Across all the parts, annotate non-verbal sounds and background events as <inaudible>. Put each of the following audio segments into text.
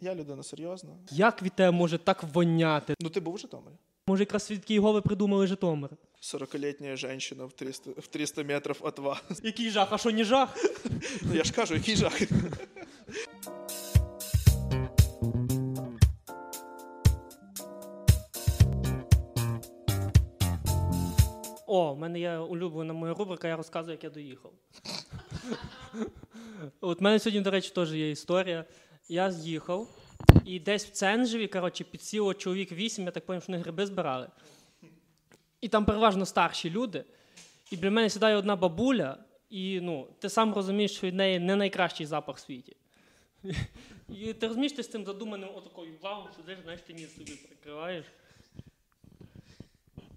Я людина серйозна. Як від тебе може так воняти? Ну, ти був в Житомирі? Може, якраз свідки Єгови придумали Житомир. 40-літня жінка в 300, в 300 метрів від вас. <laughs> Який жах, а що не жах? <laughs> Ну, я ж кажу, який жах. О, в мене є улюблена моя рубрика, я розказую, як я доїхав. <laughs> От в мене сьогодні, до речі, теж є історія. Я з'їхав, і десь в Ценжеві, коротше, підсіло чоловік вісім, я так пам'ятаю, що вони гриби збирали. І там переважно старші люди. І біля мене сідає одна бабуля, і ну, ти сам розумієш, що від неї не найкращий запах в світі. І ти розумієш, ти з цим задуманим отакою вау, сидиш, знаєш, ти ніс собі прикриваєш.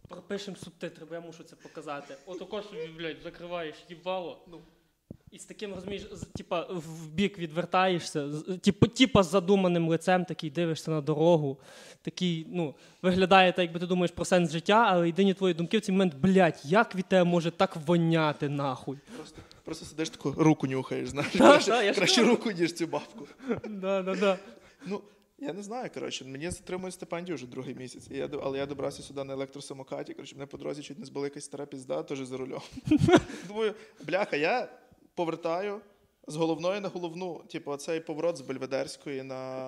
Пропишемо субтитри, бо я мушу це показати. Отако собі, блядь, закриваєш їбало. Ну. І з таким, розумієш, з- типа в бік відвертаєшся, з- типу, типа з задуманим лицем, такий дивишся на дорогу. Такий, ну, виглядає так, якби ти думаєш про сенс життя, але єдині твої думки в цей момент, блядь, як від тебе може так воняти нахуй? Просто, просто сидиш таку руку нюхаєш, знаєш. Да, краще да, я краще руку, ніж цю бабку. Да, да, да. Ну, я не знаю, коротше, мені затримують стипендію вже другий місяць. І я, але я добрався сюди на електросамокаті. Коротше, мене по дорозі чуть не збила якась стара пізда, теж за рулем. <laughs> Думаю, бляха, я повертаю з головної на головну. Типу, цей поворот з Бельведерської на,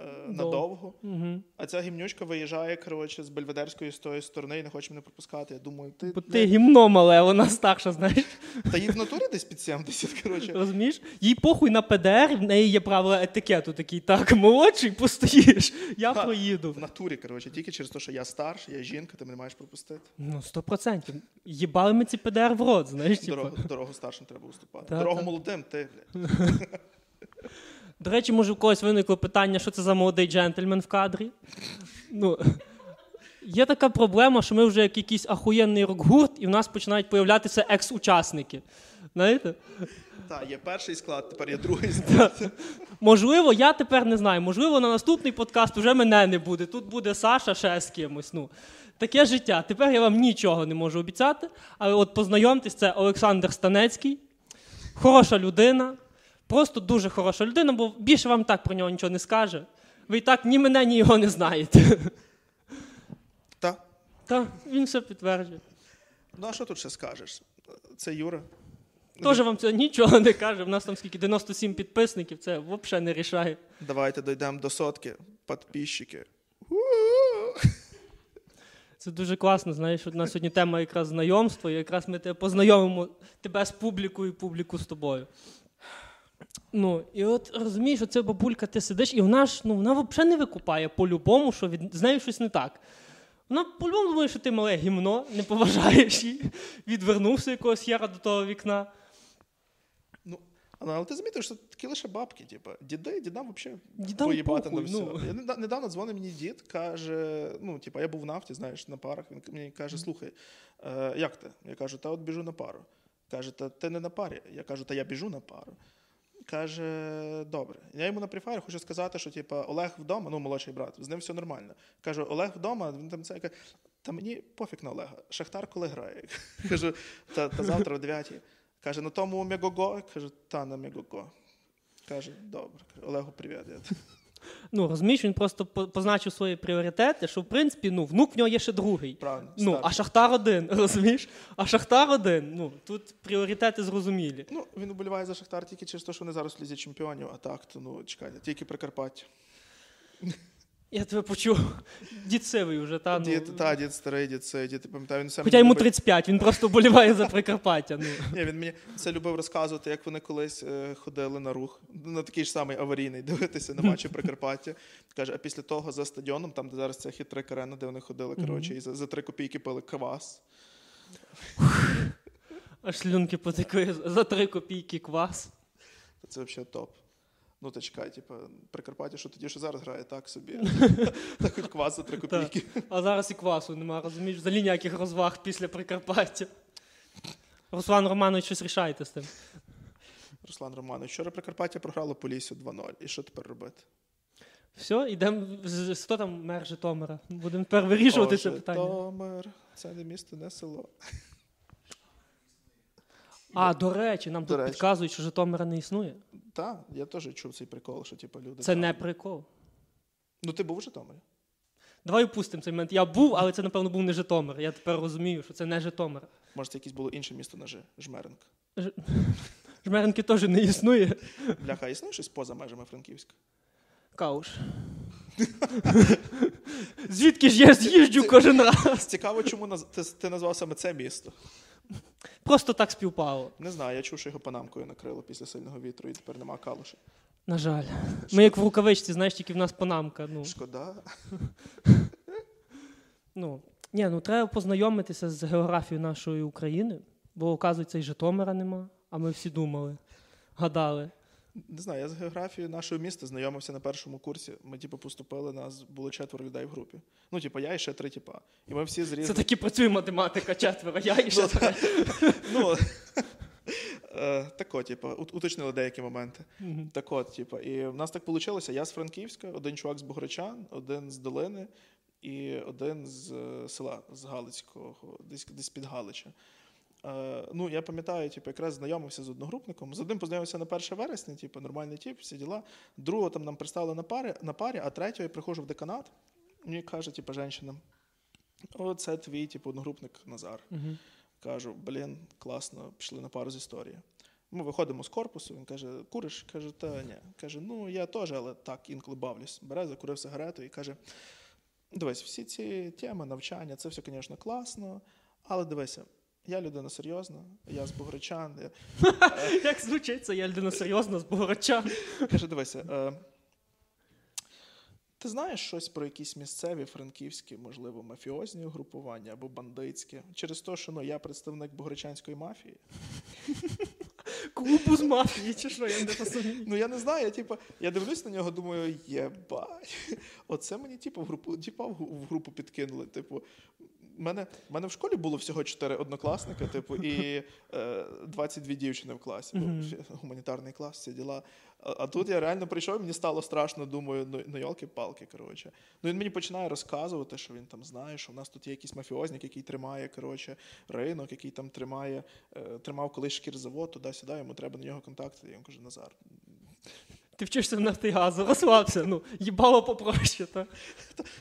е, на довгу. Угу. А ця гімнючка виїжджає, коротше, з Бельведерської з тої сторони і не хоче мене пропускати. Я думаю, ти, Бо ти гімно мале, вона старша, знаєш. та їй в натурі десь під 70, коротше. Розумієш? Їй похуй на ПДР, в неї є правила етикету такий, так, молодший, постоїш, я Ха. проїду. В натурі, коротше, тільки через те, що я старший, я жінка, ти мене маєш пропустити. Ну, сто процентів. Їбали ми ці ПДР в рот, знаєш, типу. Дорогу, дорогу старшим треба уступати. Дорогу молодим, ти, блядь. До речі, може, у когось виникло питання, що це за молодий джентльмен в кадрі. Ну, є така проблема, що ми вже як якийсь ахуєнний рок-гурт, і в нас починають появлятися екс-учасники. Знаєте? Так, є перший склад, тепер є другий склад. <laughs> Можливо, я тепер не знаю. Можливо, на наступний подкаст вже мене не буде. Тут буде Саша ще з кимось. Ну, таке життя. Тепер я вам нічого не можу обіцяти. Але от познайомтесь, це Олександр Станецький. Хороша людина. Просто дуже хороша людина, бо більше вам так про нього нічого не скаже. Ви і так ні мене, ні його не знаєте. <laughs> Та. Та він все підтверджує. Ну а що тут ще скажеш? Це Юра. Теж вам це нічого не каже. У нас там скільки 97 підписників, це взагалі не рішає. Давайте дійдемо до сотки. Підписчики. Це дуже класно. Знаєш, у нас сьогодні тема якраз знайомство, і якраз ми тебе познайомимо тебе з публікою і публіку з тобою. Ну, і от розумієш, оце бабулька, ти сидиш, і вона ж ну, вона взагалі не викупає по-любому, що від... з нею щось не так. Вона по-любому думає, що ти мале гімно, не поважаєш її, відвернувся якогось яра до того вікна. Ну, але але ти замітив, що такі лише бабки, типу, діди, дідам взагалі поїбати на все. ну. Я недавно дзвонив мені дід, каже: ну, типу, я був в нафті, знаєш, на парах. Він мені каже: слухай, е, як ти? Я кажу, та от біжу на пару. Каже, та ти не на парі. Я кажу, та я біжу на пару. Каже, добре. Я йому на префайрі хочу сказати, що типу, Олег вдома, ну молодший брат, з ним все нормально. Кажу, Олег вдома, він там це каже, та мені пофіг на Олега. Шахтар коли грає. <laughs> Кажу, та, та завтра о 9. Каже, на тому Мегого. Кажу, та на Мегого. Каже, добре. Олегу, привіт. <laughs> Ну, розумієш, він просто позначив свої пріоритети, що в принципі ну, внук в нього є ще другий. Правильно. Ну, а. Шахтар один, <laughs> розумієш? А Шахтар один, ну, тут пріоритети зрозумілі. Ну, він уболіває за Шахтар тільки через те, що вони зараз в лізі чемпіонів, а так, то ну чекайте, тільки Прикарпаття. Я тебе почув. Дід сивий вже, та, ну. Дід, та, дід старий, дід цей, дід, пам'ятаю, він сам Хоча йому любить- 35, він просто боліває за Прикарпаття. Ну. <laughs> Ні, він мені це любив розказувати, як вони колись е, ходили на рух, на такий ж самий аварійний, дивитися на матчі Прикарпаття. Каже, а після того за стадіоном, там де зараз ця хитрик арена, де вони ходили, коротше, і за, за три копійки пили квас. Аж слюнки потекли за 3 копійки квас. Це взагалі топ. Ну, та чекай, типу, Прикарпаття, що тоді, що зараз грає, так собі. <laughs> Так хоч квас за три копійки. А зараз і квасу нема, розумієш? Взагалі ніяких розваг після Прикарпаття. Руслан Романович, щось рішайте з тим. Руслан Романович, вчора Прикарпаття програло по лісу 2-0. І що тепер робити? Все, йдемо. Хто там мер Житомира? Будемо тепер вирішувати О, це питання. Житомир, це не місто, не село. А, до речі, нам До тут речі. підказують, що Житомира не існує. Так, я теж чув цей прикол, що типу люди. Це там- не прикол. Ну, ти був у Житомирі? Давай опустимо цей момент. Я був, але це, напевно, був не Житомир. Я тепер розумію, що це не Житомир. Може, це якесь було інше місто на Ж, <laughs> Жмеринк. Жмеренки теж не існує. Бляха, а існує щось поза межами Франківська? Кауш. <laughs> Звідки ж я з'їжджу кожен раз? Цікаво, чому наз... ти, ти назвав саме це місто. Просто так співпало. Не знаю, я чув, що його панамкою накрило після сильного вітру, і тепер нема калуша. На жаль. Ми як в рукавичці, знаєш, тільки в нас панамка. Ну, Шкода. ну. Ні, ну треба познайомитися з географією нашої України, бо, оказується, і Житомира нема, а ми всі думали, гадали. Не знаю, я з географією нашого міста знайомився на першому курсі. Ми, типу, поступили, нас було четверо людей в групі. Ну, типу, я і ще три типа. І ми всі з Це таки працює математика четверо. Я і ще Ну, три. Ну, е, так от, типу, ут- уточнили деякі моменти. Так от, типу, і в нас так вийшло. Я з Франківська, один чувак з Богородчан, один з Долини і один з е, села, з Галицького, десь, десь під Галича. Е, ну, я пам'ятаю, типу, якраз знайомився з одногрупником. З одним познайомився на 1 вересня, типу, нормальний тип, всі діла. Другого там нам представили на парі, на парі а третього я приходжу в деканат. Мені каже, типу, жінка, о, це твій типу, одногрупник Назар. Мгм. Кажу, блін, класно, пішли на пару з історії. Ми виходимо з корпусу, він каже, куриш? Кажу, та ні. Каже, ну я теж, але так, інколи бавлюсь. Бере, закурив сигарету і каже: дивись, всі ці теми, навчання, це все, звісно, класно, але дивися, я людина серйозна, я з Богородчан. <laughs> Як звучить це, я людина серйозна з Богородчан. <laughs> Каже, дивися. Е... Ти знаєш щось про якісь місцеві франківські, можливо, мафіозні угрупування або бандитські? Через те, що ну, я представник богородчанської мафії. <laughs> Клубу з мафії, чи що, я не розумію. Ну я не знаю, я типу, я дивлюсь на нього, думаю, єбать. Оце мені типу, в групу, типа, в в групу підкинули. Типу, мене, мене в школі було всього 4 однокласника, типу, і е, 22 дівчини в класі. Бо гуманітарний клас, всі діла. А, а тут я реально прийшов, мені стало страшно, думаю, ну, ну йолки-палки, коротше. Ну він мені починає розказувати, що він там знає, що в нас тут є якийсь мафіозник, який тримає коротше, ринок, який там тримає, е, тримав колись шкірзавод, туди-сюди, йому треба на нього контакти. Я йому кажу, Назар, Ти вчишся в нафтигазу, розслабся, ну, їбало попроще, та.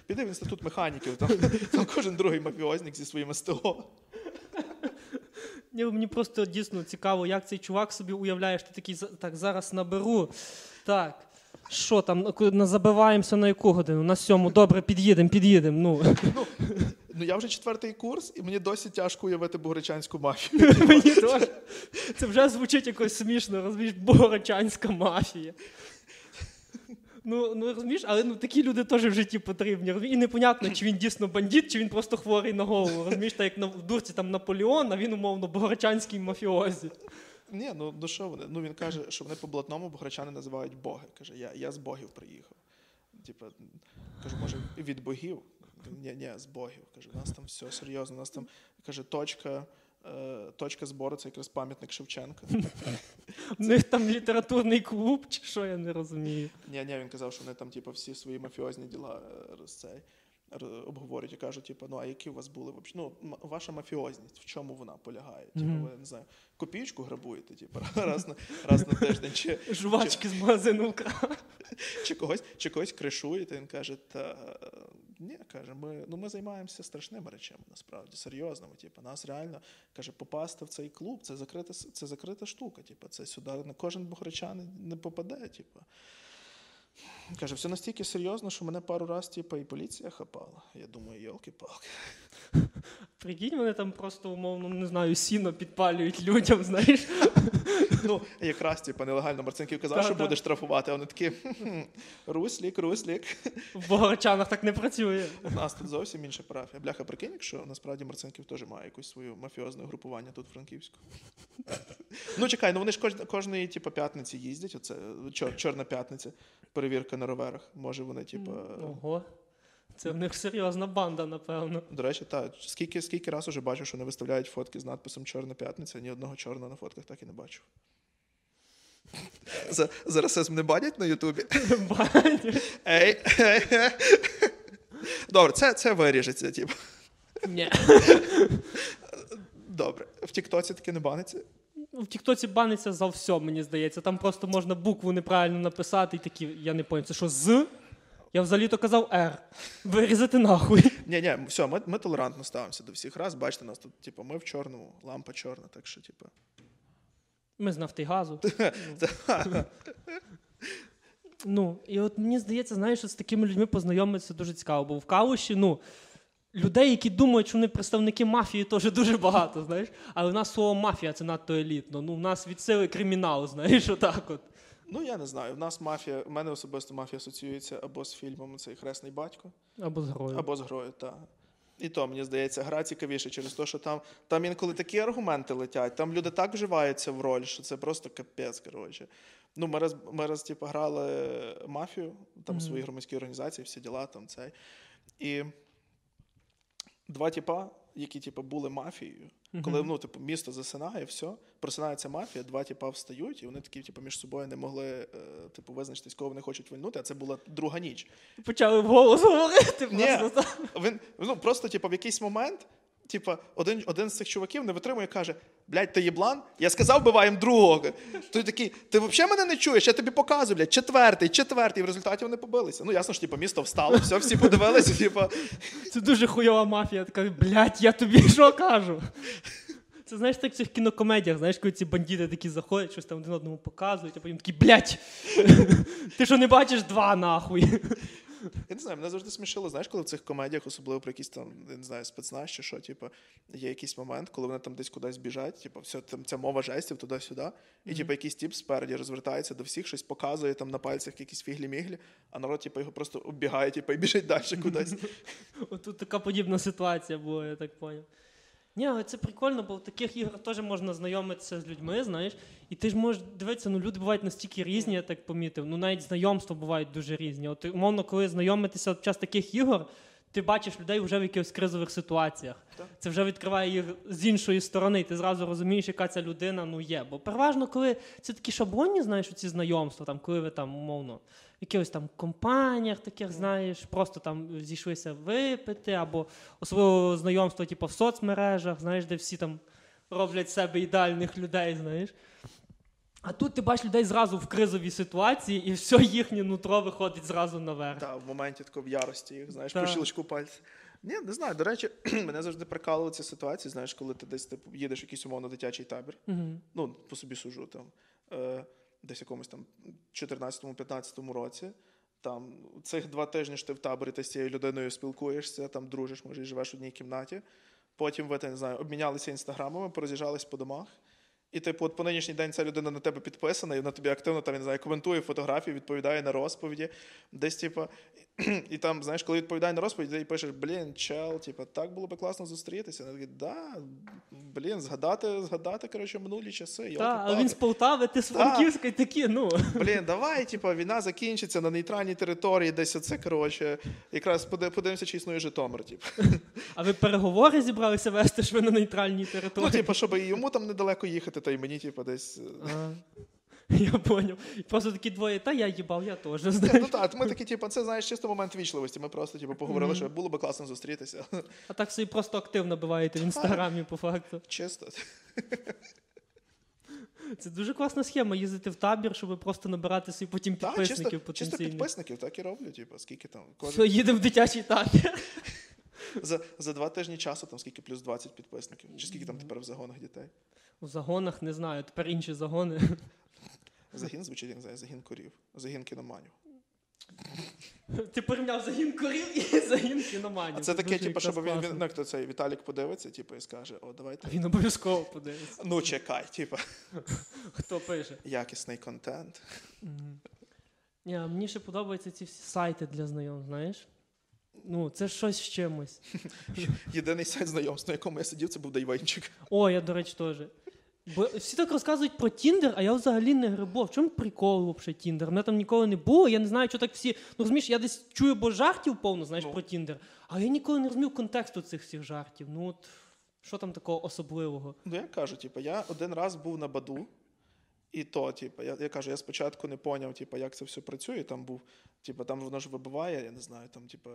Піди в інститут механіків, там, там кожен другий мафіозник зі своїм СТО. Ні, мені просто дійсно цікаво, як цей чувак собі уявляє, що ти такий «За- так зараз наберу. Так. Що там, на- забиваємося на яку годину? На сьому. Добре, під'їдемо, під'їдемо. Ну. Ну я вже четвертий курс, і мені досі тяжко уявити богородчанську мафію. Мені теж. Це вже звучить якось смішно, розумієш, богородчанська мафія. Ну, ну розумієш, але ну, такі люди теж в житті потрібні. розумієш? І непонятно, чи він дійсно бандит, чи він просто хворий на голову. Розумієш, так як на в дурці там Наполеон, а він, умовно, богородчанський мафіозі. Ні, ну, ну що вони? Ну він каже, що вони по блатному богородчани називають боги. Каже, я, я з богів приїхав. Типа, кажу, може, від богів? Ні, ні, з богів. Каже, у нас там все серйозно. У нас там каже, точка. е, Точка збору це якраз пам'ятник Шевченка. У них там літературний клуб, чи що я не розумію. Ні, ні, він казав, що вони там, типу, всі свої мафіозні діла е, роз цей, р- обговорюють і кажуть, типу, ну а які у вас були? Ну, ваша мафіозність, в чому вона полягає? Типу, ви не знаю, копійку грабуєте, типу, <laughs> раз на раз на тиждень, чи, Жувачки з магазину чи когось, чи когось кришуєте. Він каже, та ні, каже, ми ну ми займаємося страшними речами, насправді, серйозними. Типу, нас реально каже, попасти в цей клуб, це закрита це закрита штука. Типу, це сюди кожен бухарчан не попаде. Типу. Каже, все настільки серйозно, що мене пару разів типу, і поліція хапала. Я думаю, йолки-палки. Прикинь, вони там просто, умовно, не знаю, сіно підпалюють людям, знаєш. Ну, якраз типу, нелегально Марцинків казав, Та, що та. буде штрафувати, а вони такі руслік, руслік. В Богородчанах так не працює. У нас тут зовсім інша парафія. Бляха, прикинь, якщо насправді Марцинків теж має якусь свою мафіозне групування тут в Франківську. Ну, чекай, ну вони ж кожної, типу, п'ятниці їздять. Оце чор, чорна п'ятниця, перевірка на роверах. Може, вони, типу. Ого. Це в них серйозна банда, напевно. До речі, так. Скільки, скільки раз уже бачу, що вони виставляють фотки з надписом Чорна п'ятниця, ні одного чорного на фотках так і не бачу. За, за расизм не банять на Ютубі. <laughs> Ей. Добре, це, це виріжеться, типу. Ні. Добре. В Тіктоці таке не баниться. В Тіктоці баниться за все, мені здається. Там просто можна букву неправильно написати і такі, я не пам'ятаю, це що з? Я взагалі-то казав R. Вирізати нахуй. Ні, ні, все, ми, ми толерантно ставимося до всіх раз. Бачите, нас тут, типу, ми в чорному, лампа чорна, так що, типу. Ми з Нафтигазу. <laughs> ну, і от мені здається, знаєш, що з такими людьми познайомитися дуже цікаво, бо в Калуші, ну. Людей, які думають, що вони представники мафії, теж дуже багато, знаєш. Але в нас слово мафія це надто елітно. Ну, в нас від сили кримінал, знаєш, отак от. Ну, я не знаю. В нас мафія, в мене особисто мафія асоціюється або з фільмом Цей хресний батько, Або з грою. або з грою, так. І то, мені здається, гра цікавіше через те, що там, там інколи такі аргументи летять, там люди так вживаються в роль, що це просто капець, коротше. Ну, ми раз, ми раз типу, грали мафію, там Мгм. свої громадські організації, всі діла, там цей. І два типа, які типу, були мафією, коли ну, типу, місто засинає, все, просинається мафія, два типа встають, і вони такі, типу, між собою не могли е, типу, визначитись, кого вони хочуть вильнути, а це була друга ніч. Почали вголос говорити. Ні. Просто. Він ну просто, типу, в якийсь момент, типу, один, один з цих чуваків не витримує і каже: блядь, ти єблан? Я сказав, биваємо другого. Той такий, ти взагалі мене не чуєш, я тобі показую, блядь, четвертий, четвертий. І в результаті вони побилися. Ну, ясно ж, типу, місто встало, все, всі подивилися, типу. Це дуже хуйова мафія. Така, блядь, я тобі що кажу? Це знаєш, так в цих кінокомедіях, знаєш, коли ці бандити такі заходять, щось там один одному показують, а потім такі, блядь, ти що не бачиш два нахуй? Я не знаю, мене завжди смішило, знаєш, коли в цих комедіях, особливо про якісь там, я не знаю, спецназ чи що, типу, є якийсь момент, коли вони там десь кудись біжать, типу, все, там ця мова жестів туди-сюди, і типу якийсь тіп спереді розвертається до всіх, щось показує там на пальцях якісь фіглі-міглі, а народ, типу, його просто оббігає, типу, і біжить далі кудись. <laughs> Отут така подібна ситуація була, я так поняв. Ні, але це прикольно, бо в таких іграх теж можна знайомитися з людьми, знаєш. І ти ж можеш дивитися, ну люди бувають настільки різні, я так помітив. Ну навіть знайомства бувають дуже різні. От умовно, коли знайомитися під час таких ігор, ти бачиш людей вже в якихось кризових ситуаціях. Так. Це вже відкриває їх з іншої сторони. Ти зразу розумієш, яка ця людина ну є. Бо переважно, коли це такі шаблонні, знаєш, ці знайомства, там, коли ви там, умовно, якихось там компаніях таких, знаєш, просто там зійшлися випити, або особливо знайомство, типу, в соцмережах, знаєш, де всі там роблять себе ідеальних людей, знаєш. А тут ти бачиш людей зразу в кризовій ситуації, і все їхнє нутро виходить зразу наверх. Та, в моменті такої в ярості їх, знаєш, Так. по щелчку пальця. Ні, не знаю. До речі, <clears throat> мене завжди прикалували ці ситуації, знаєш, коли ти десь типу, їдеш в якийсь умовно дитячий табір. Угу. ну, по собі сужу, там, е, десь якомусь там 14-15 році. Там цих два тижні ж ти в таборі ти з цією людиною спілкуєшся, там дружиш, може, і живеш в одній кімнаті. Потім ви, ти, не знаю, обмінялися інстаграмами, пороз'їжджались по домах. І, типу, от по нинішній день ця людина на тебе підписана, і вона тобі активно там, я не знаю, коментує фотографії, відповідає на розповіді. Десь, типу, <clears throat> і там, знаєш, коли відповідає на розповіді, ти пишеш, блін, чел, типу, так було би класно зустрітися. Вона така, да, блін, згадати, згадати, коротше, минулі часи. Так, йолки-палки». але він з Полтави, ти з. Франківська, і такі, ну. <laughs> Блін, давай, типу, війна закінчиться на нейтральній території, десь оце, коротше, якраз поди- подивимося, чи існує Житомир. Типу. <laughs> А ви переговори зібралися вести, що ви на нейтральній території? Ну, типу, щоб і йому там недалеко їхати, та й мені, типу, десь. е, А, <laughs> Я поняв. Просто такі двоє, та я їбав, я теж, знаєш. ну так, ми такі, типу, це знаєш, чисто момент вічливості. Ми просто типу, поговорили, що було би класно зустрітися. А так собі просто активно набиваєте в інстаграмі, по факту. Чисто. Це дуже класна схема їздити в табір, щоб просто набирати собі потім Так, підписників чисто, чисто підписників, так і роблю. Типу, скільки там. Кожен... їдемо в дитячий табір. За, за два тижні часу там скільки плюс 20 підписників. Чи скільки там тепер в загонах дітей? У загонах не знаю, тепер інші загони. Загін звучить, я не знаю, загін корів, загін кіноманів. Ти порівняв загін корів і <laughs> загін кіноманів. А це таке, типу, щоб він, він ну, як то цей Віталік подивиться, типу, і скаже: О, А давайте. він обов'язково подивиться. Ну, чекай, типу, <laughs> Хто пише? якісний контент. Ні, мені ще подобаються ці всі сайти для знайом, знаєш? Ну, це щось з чимось. <laughs> Єдиний сайт знайомств, на якому я сидів, це був Дайвінчик. О, я, до речі, теж. Бо всі так розказують про Тіндер, а я взагалі не грибов. В чому прикол взагалі Тіндер? Мене там ніколи не було. Я не знаю, що так всі. Ну розумієш, я десь чую, бо жартів повно, знаєш, Ну. про Тіндер. А я ніколи не розумів контексту цих всіх жартів. Ну от що там такого особливого? Ну, я кажу, типу, я один раз був на Badoo, і то, типу, я, я кажу, я спочатку не поняв, типу, як це все працює. Там був, типу, там воно ж вибиває, я не знаю, там, типу,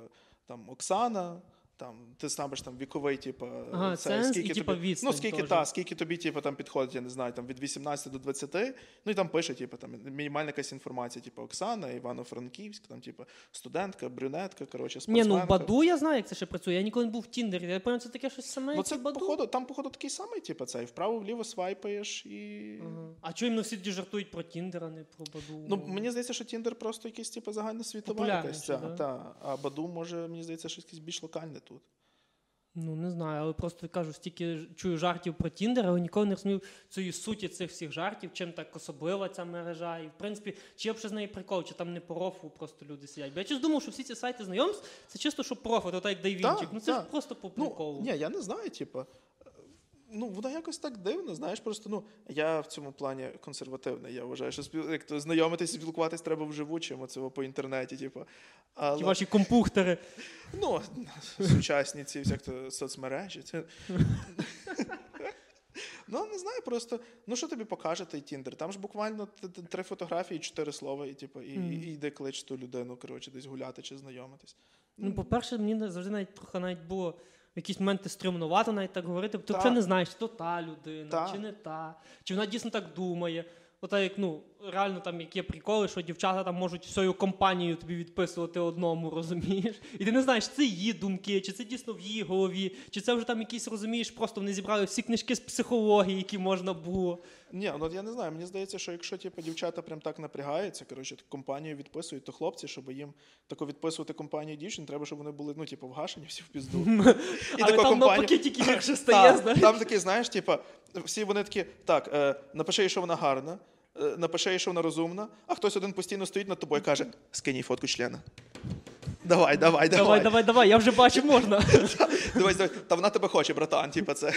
там Оксана, Там ти ставиш там віковий, типу, Ага, ценз і, типа, тобі, відстань ну скільки теж. та, скільки тобі, типу, там підходить, я не знаю, там від 18 до 20, ну і там пише, типу, там мінімальна якась інформація, типу, Оксана, Івано-Франківськ, там, типу, студентка, брюнетка, коротше, Ні, ну Баду я знаю, як це ще працює. Я ніколи не був в Тіндері. Я пам'ятаю, це таке щось саме. Ну це Badoo. походу, там, походу, такий самий, типу, цей, вправо-вліво свайпаєш і. Ага. А чого іменно всі жартують про Тіндер, а не про Badoo? Ну, мені здається, що Тіндер просто якийсь, типу, загальносвітова якась. да? Та, а Badoo, може, мені здається, щось якесь більш локальне тут. Ну не знаю, але просто кажу, стільки чую жартів про Тіндер, але ніколи не розумів цієї суті цих всіх жартів, чим так особлива ця мережа. І в принципі, чи є б ще з неї прикол, чи там не по рофлу просто люди сидять. Бо я чесно думав, що всі ці сайти знайомств це чисто, що по рофлу, то так як Дайвінчик. Ну це ж просто по Ну, приколу. ні, я не знаю, типу. Ну, воно якось так дивно, знаєш, просто ну я в цьому плані консервативний. Я вважаю, що спіл... як то знайомитися, спілкуватись треба вживу, чим оце по інтернеті, типу. Але, Ті ваші компухтери. ну, сучасні ці всяк то соцмережі. Це... ну, не знаю, просто, ну що тобі покаже той Тіндер? Там ж буквально три фотографії, чотири слова, і типу, і, Мгм. і, йди клич ту людину, коротше, десь гуляти чи знайомитись. Ну, по-перше, мені завжди навіть трохи навіть було в якісь моменти стримнувато навіть так говорити, бо ти Та. взагалі не знаєш, то та людина, Та. чи не та, чи вона дійсно так думає. Ота як ну реально там які є приколи, що дівчата там можуть всю компанію тобі відписувати одному, розумієш? І ти не знаєш, це її думки, чи це дійсно в її голові, чи це вже там якісь розумієш, просто вони зібрали всі книжки з психології, які можна було. Ні, ну я не знаю. Мені здається, що якщо типу, дівчата прям так напрягаються, коротше, компанію відписують, то хлопці, щоб їм тако відписувати компанію дівчин, треба, щоб вони були ну, типу, вгашені всі в пізду. <laughs> І Але там навпаки тільки <laughs> гірше стає, Там такий, знаєш, типу, всі вони такі, так, е, напиши що вона гарна, е, напиши що вона розумна, а хтось один постійно стоїть над тобою і каже: скинь їй фотку члена. Давай, давай, давай. Давай, давай, давай, я вже бачу, можна. <laughs> Давай, давай. Та вона тебе хоче, братан, типу, це.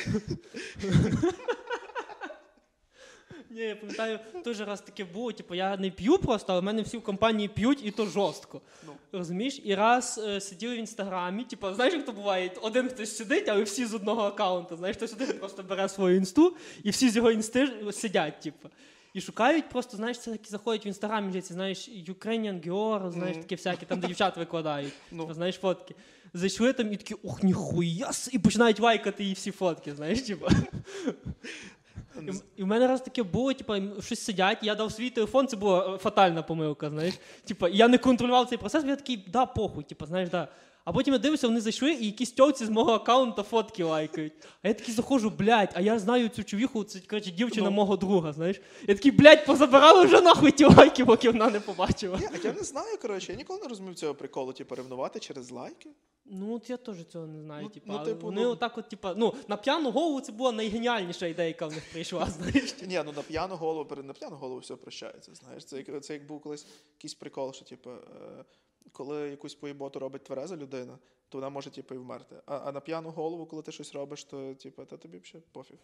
Ні, я пам'ятаю, той же раз таке було, типу, я не п'ю просто, але в мене всі в компанії п'ють, і то жорстко. Ну. Розумієш? І раз е, сиділи в інстаграмі, типу, знаєш, як то буває? Один хтось сидить, але всі з одного аккаунту. Знаєш, хтось один просто бере свою інсту, і всі з його інсти ж сидять, типу. І шукають просто, знаєш, це такі заходять в інстаграм, є ці, знаєш, Ukrainian Girl, знаєш, Мгм. такі всякі, там, де дівчат викладають. Ну. Типу, знаєш, фотки. Зайшли там і такі, ух, ніхуя, і починають лайкати її всі фотки, знаєш, типу. І, в- і в мене раз таке було, типу, щось сидять, я дав свій телефон, це була е, фатальна помилка, знаєш. Типу, я не контролював цей процес, я такий, да, похуй, типу, знаєш, да. А потім я дивлюся, вони зайшли, і якісь тьовці з мого аккаунта фотки лайкають. А я такий заходжу, блядь, а я знаю цю човіху, це коротше, дівчина Ну. мого друга, знаєш. Я такий, блядь, позабирали вже нахуй ті лайки, поки вона не побачила. Ні, а я не знаю, коротше, я ніколи не розумів цього приколу, типу, ревнувати через лайки. Ну, от я теж цього не знаю. Ну, типу, ну, типу, вони ну- отак, от, типу, ну, на п'яну голову це була найгеніальніша ідея, яка в них прийшла, <laughs> знаєш. Ні, ну на п'яну голову, на п'яну голову все прощається. Знаєш, це як це як був колись якийсь прикол, що типу, е, коли якусь поїботу робить твереза людина, то вона може типу, і вмерти. А, а на п'яну голову, коли ти щось робиш, то типу, та тобі ще пофіг.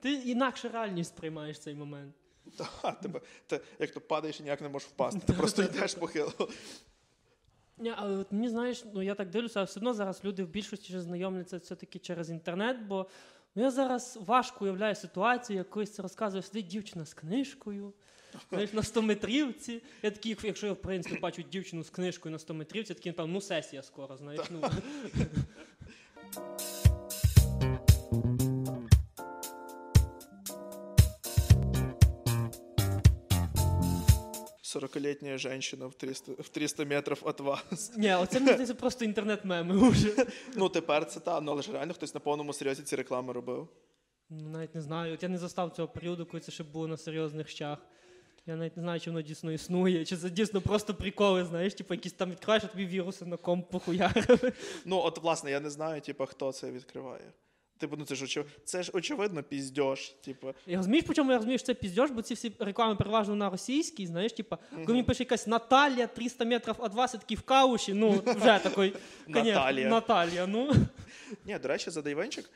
Ти інакше реальність сприймаєш цей момент. Та, тебе, ти, як то падаєш і ніяк не можеш впасти. Ти просто йдеш похило. Ні, але от мені знаєш, ну я так дивлюся, але все одно зараз люди в більшості вже знайомляться все-таки через інтернет, бо ну, я зараз важко уявляю ситуацію, колись це розказує, сидить дівчина з книжкою. Знаєш, на 100 метрівці. Я такий, якщо я в принципі бачу дівчину з книжкою на 100 метрівці, такий, напевно, ну сесія скоро, знаєш. Ну. 40-летняя женщина в 300, в 300 метрів від вас. Ні, оце мені здається просто інтернет-меми вже. Ну тепер це та, ну але ж реально хтось на повному серйозі ці реклами робив. Ну, навіть не знаю. От я не застав цього періоду, коли це ще було на серйозних щах. Я навіть не знаю, чи воно дійсно існує, чи це дійсно просто приколи, знаєш, типу якісь там відкриваєш, а тобі віруси на комп похуярили. Ну, от, власне, я не знаю, типу, хто це відкриває. Типу, ну це ж очев... це ж очевидно піздьош. Типу, Я розумієш, по чому я розумію, що це піздьош, бо ці всі реклами переважно на російській, знаєш, типа, коли мені пише якась Наталія 300 метрів від вас, я такий в кауші, ну, вже такий, Наталія. Наталія, ну. Ні, до речі, за Дайвенчик.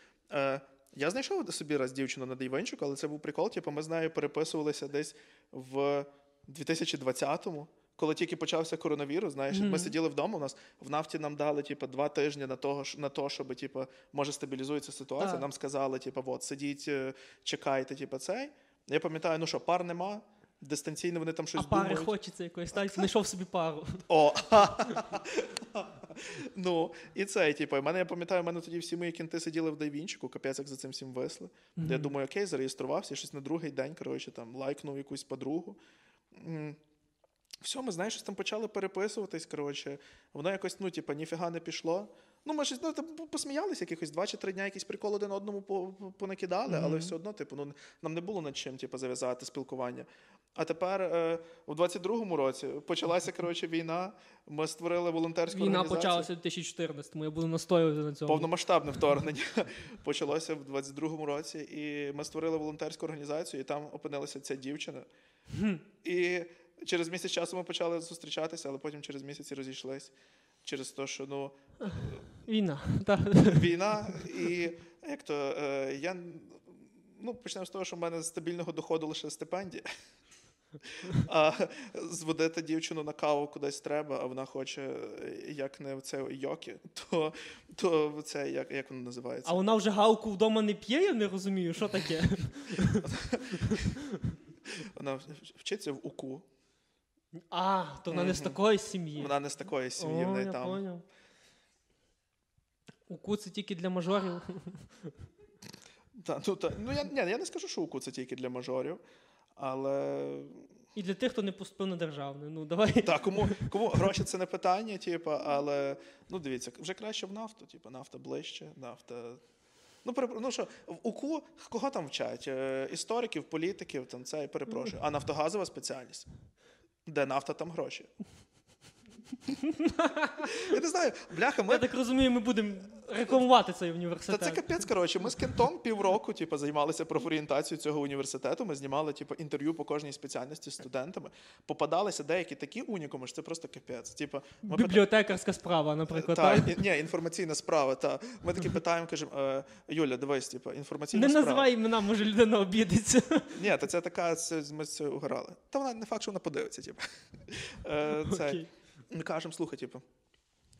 Я знайшов собі раз дівчину на Дайвенчику, але це був прикол. Типу, ми з нею переписувалися десь в 2020-му, коли тільки почався коронавірус. Знаєш, ми сиділи вдома. У нас в нафті нам дали типу, два тижні на того, на то, щоб типу, може стабілізується ситуація. Так. Нам сказали, типу, от, сидіть, е, чекайте, типу, цей. Я пам'ятаю, ну що, пар нема. Дистанційно вони там щось А пари думають. хочеться якоїсь, так, знайшов собі пару. О, <laughs> Ну, і це, типу, в мене, я пам'ятаю, в мене тоді всі мої кінти сиділи в Дайвінчику, капець, як за цим всім висли. Я думаю, окей, зареєструвався, щось на другий день, коротше, там, лайкнув якусь подругу. Все, ми, знаєш, щось там почали переписуватись, коротше. Воно якось, ну, типу, ніфіга не пішло. Ну, ми щось ну, посміялися якихось два чи три дня, якісь приколи один одному по- по- понакидали, але все одно, типу, ну, нам не було над чим типу, зав'язати спілкування. А тепер е, у 22-му році почалася <laughs> коротше, війна. Ми створили волонтерську Війна організацію. почалася в 2014-му, я буду настоювати на цьому. Повномасштабне <laughs> вторгнення <laughs> почалося в 22-му році, і ми створили волонтерську організацію, і там опинилася ця дівчина. І через місяць часу ми почали зустрічатися, але потім через місяць розійшлись. Через те, що ну, Війна. Та. війна, і як то е, я ну, почнемо з того, що в мене з стабільного доходу лише стипендія. А зводити дівчину на каву кудись треба, а вона хоче, як не в це йокі, то, то це як, як воно називається? А вона вже галку вдома не п'є, я не розумію, що таке. Вона вчиться в УКУ. А, то вона не з такої сім'ї. Вона не з такої сім'ї, в неї там. УКУ це тільки для мажорів. Та, ну, та, ну я, ні, я не скажу, що УКУ це тільки для мажорів, але І для тих, хто не поступив на державне. Ну, давай. Так, кому, кому гроші це не питання, типу, але ну дивіться, вже краще в нафту, типу, нафта ближче, нафта. Ну, перепро- ну що, в УКУ кого там вчать? Е, Істориків, політиків, там це я перепрошую. А нафтогазова спеціальність. Де нафта, там гроші. Я не знаю, бляха, ми Я так розумію, ми будемо рекламувати цей Та університет. це капець, коротше. Ми з кентом півроку типу, займалися профорієнтацією цього університету. Ми знімали типу, інтерв'ю по кожній спеціальності з студентами. Попадалися деякі такі унікуми, що це просто капець. Типу, ми Бібліотекарська справа, наприклад. Та, так? ні, інформаційна справа. Та. Ми такі питаємо, кажемо, е, Юля, дивись, типу, інформаційна Не справа. називай імена, може людина обідеться. Ні, та це така, це, ми з цього угорали. Та вона не факт, що вона подивиться. Типу. Е, це, Окей. Ми кажемо, слухай, типу,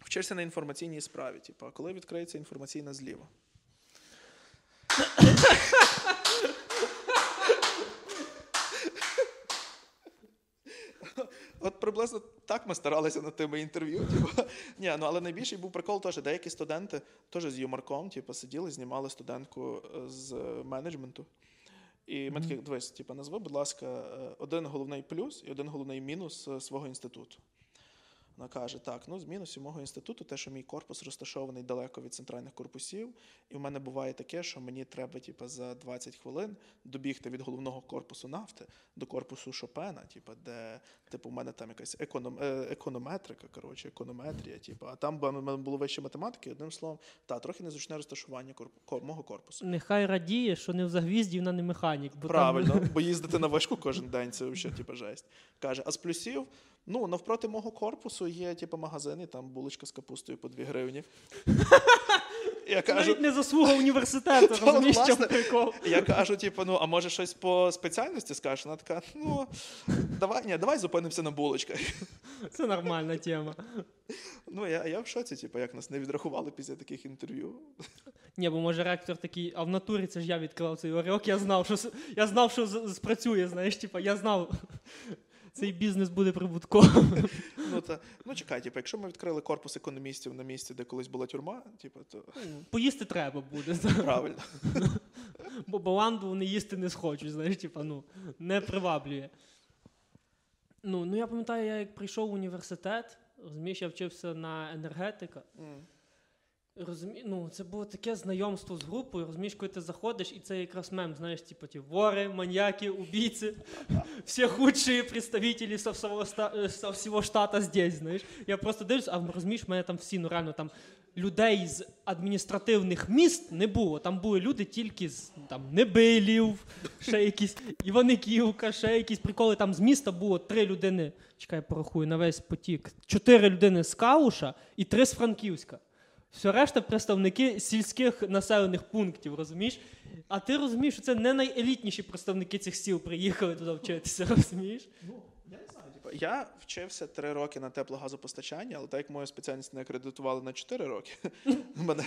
вчишся на інформаційній справі. Типу, а коли відкриється інформаційна зліва? От приблизно так ми старалися над тими інтерв'ю. Типу. Ні, ну але найбільший був прикол теж. Деякі студенти теж з юморком, типу, сиділи, знімали студентку е, з менеджменту. І ми такі, дивись, типу, назви, будь ласка, е, один головний плюс і один головний мінус е, свого інституту. Вона каже: так, ну з мінусів мого інституту, те, що мій корпус розташований далеко від центральних корпусів, і в мене буває таке, що мені треба, типу, за 20 хвилин добігти від головного корпусу нафти до корпусу Шопена, типу, де, типу, в мене там якась економ, е, економетрика, коротше, економетрія, типу, а там було вище математики, одним словом, та трохи незручне розташування корп, мого корпусу. Нехай радіє, що не в загвізді, вона не механік. Бо Правильно, Там... бо їздити на вишку кожен день це взагалі типу, жесть. Каже, а з плюсів, ну навпроти мого корпусу є типу, магазин, і там булочка з капустою по 2 гривні. Я кажу, навіть не заслуга університету, розумієш, що прикол. я кажу, типу, ну, а може щось по спеціальності скажеш? Вона така, ну, давай, ні, давай зупинимося на булочках. Це нормальна тема. Ну, я, я в шоці, типу, як нас не відрахували після таких інтерв'ю. Ні, бо може ректор такий, а в натурі це ж я відкривав цей ларьок, я знав, що я знав, що спрацює, знаєш, типа, я знав. Цей бізнес буде прибутковим. <laughs> Ну, та, ну чекай, типу, якщо ми відкрили корпус економістів на місці, де колись була тюрма, типу, то Поїсти треба буде. правильно. <laughs> Бо баланду вони їсти не схочуть, знаєш, типа, ну, не приваблює. Ну, ну я пам'ятаю, я як прийшов в університет, розумієш, я вчився на енергетика. М. Розумі... Ну, це було таке знайомство з групою, розумієш, коли ти заходиш, і це якраз мем, знаєш, типу, ті вори, маньяки, убійці, <laughs> всі худші представителі со всього, со всього штата здесь, знаєш. Я просто дивлюсь, а розумієш, мене там всі, ну реально, там людей з адміністративних міст не було. Там були люди тільки з там, Небилів, ще якісь Іваниківка, ще якісь приколи. Там з міста було три людини, чекай, порахую, на весь потік. Чотири людини з Кауша і три з Франківська. Все решта представники сільських населених пунктів, розумієш? А ти розумієш, що це не найелітніші представники цих сіл приїхали туди вчитися, <laughs> розумієш? Я вчився три роки на теплогазопостачання, але так як мою спеціальність не акредитували на 4 роки, <laughs> мене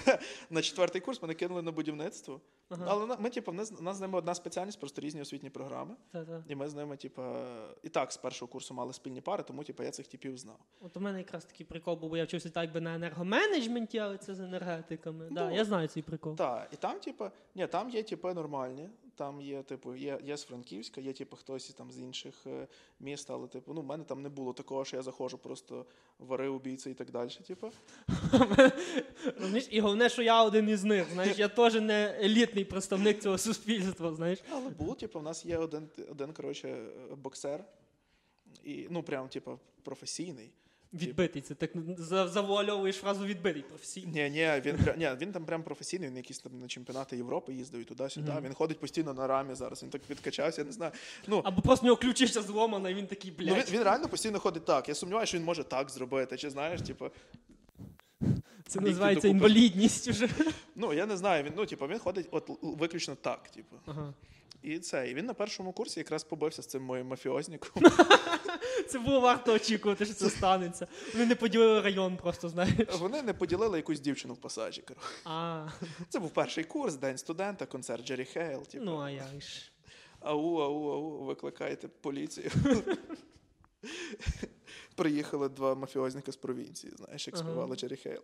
на четвертий курс мене кинули на будівництво. Ага. Але ми, типу, в нас, з ними одна спеціальність, просто різні освітні програми. Та-та. І ми з ними, типу, і так з першого курсу мали спільні пари, тому типу, я цих типів знав. От у мене якраз такий прикол був, бо я вчився так би на енергоменеджменті, але це з енергетиками. Да, Ну, я знаю цей прикол. Так, і там, типу, ні, там є типи нормальні. Там є, типу, є, є з Франківська, є типу хтось там з інших е, міст, але типу, ну, в мене там не було такого, що я заходжу просто вари убійці і так далі. Типу. <laughs> Розумієш? І головне, що я один із них. Знаєш, я теж не елітний представник цього суспільства. Знаєш, Але був, типу, в нас є один, один коротше, е, боксер, і, ну, прям, типу, професійний. Відбитий. Це так завуальовуєш фразу відбитий професійний. Ні, ні, він ні, він там прям професійний, він якісь там на чемпіонати Європи їздив і туди-сюди. Мгм. Він ходить постійно на рамі зараз. Він так підкачався, я не знаю. Ну, Або просто в нього ключиця зломана, і він такий, ну він, він реально постійно ходить так. Я сумніваюся, що він може так зробити. Чи знаєш, типу, Це називається інвалідність уже. ну я не знаю. Він ну, типу, він ходить от виключно так. Типу. Ага. І це. І він на першому курсі якраз побився з цим моїм мафіозніком. <laughs> Це було варто очікувати, що це станеться. Вони не поділили район, просто знаєш. Вони не поділили якусь дівчину в пасажі. А, Це був перший курс, день студента, концерт Jerry Heil. Типу. ну а я ж. Ау, ау, ау, викликайте поліцію. <laughs> Приїхали два мафіозника з провінції, знаєш, як співали Jerry Heil.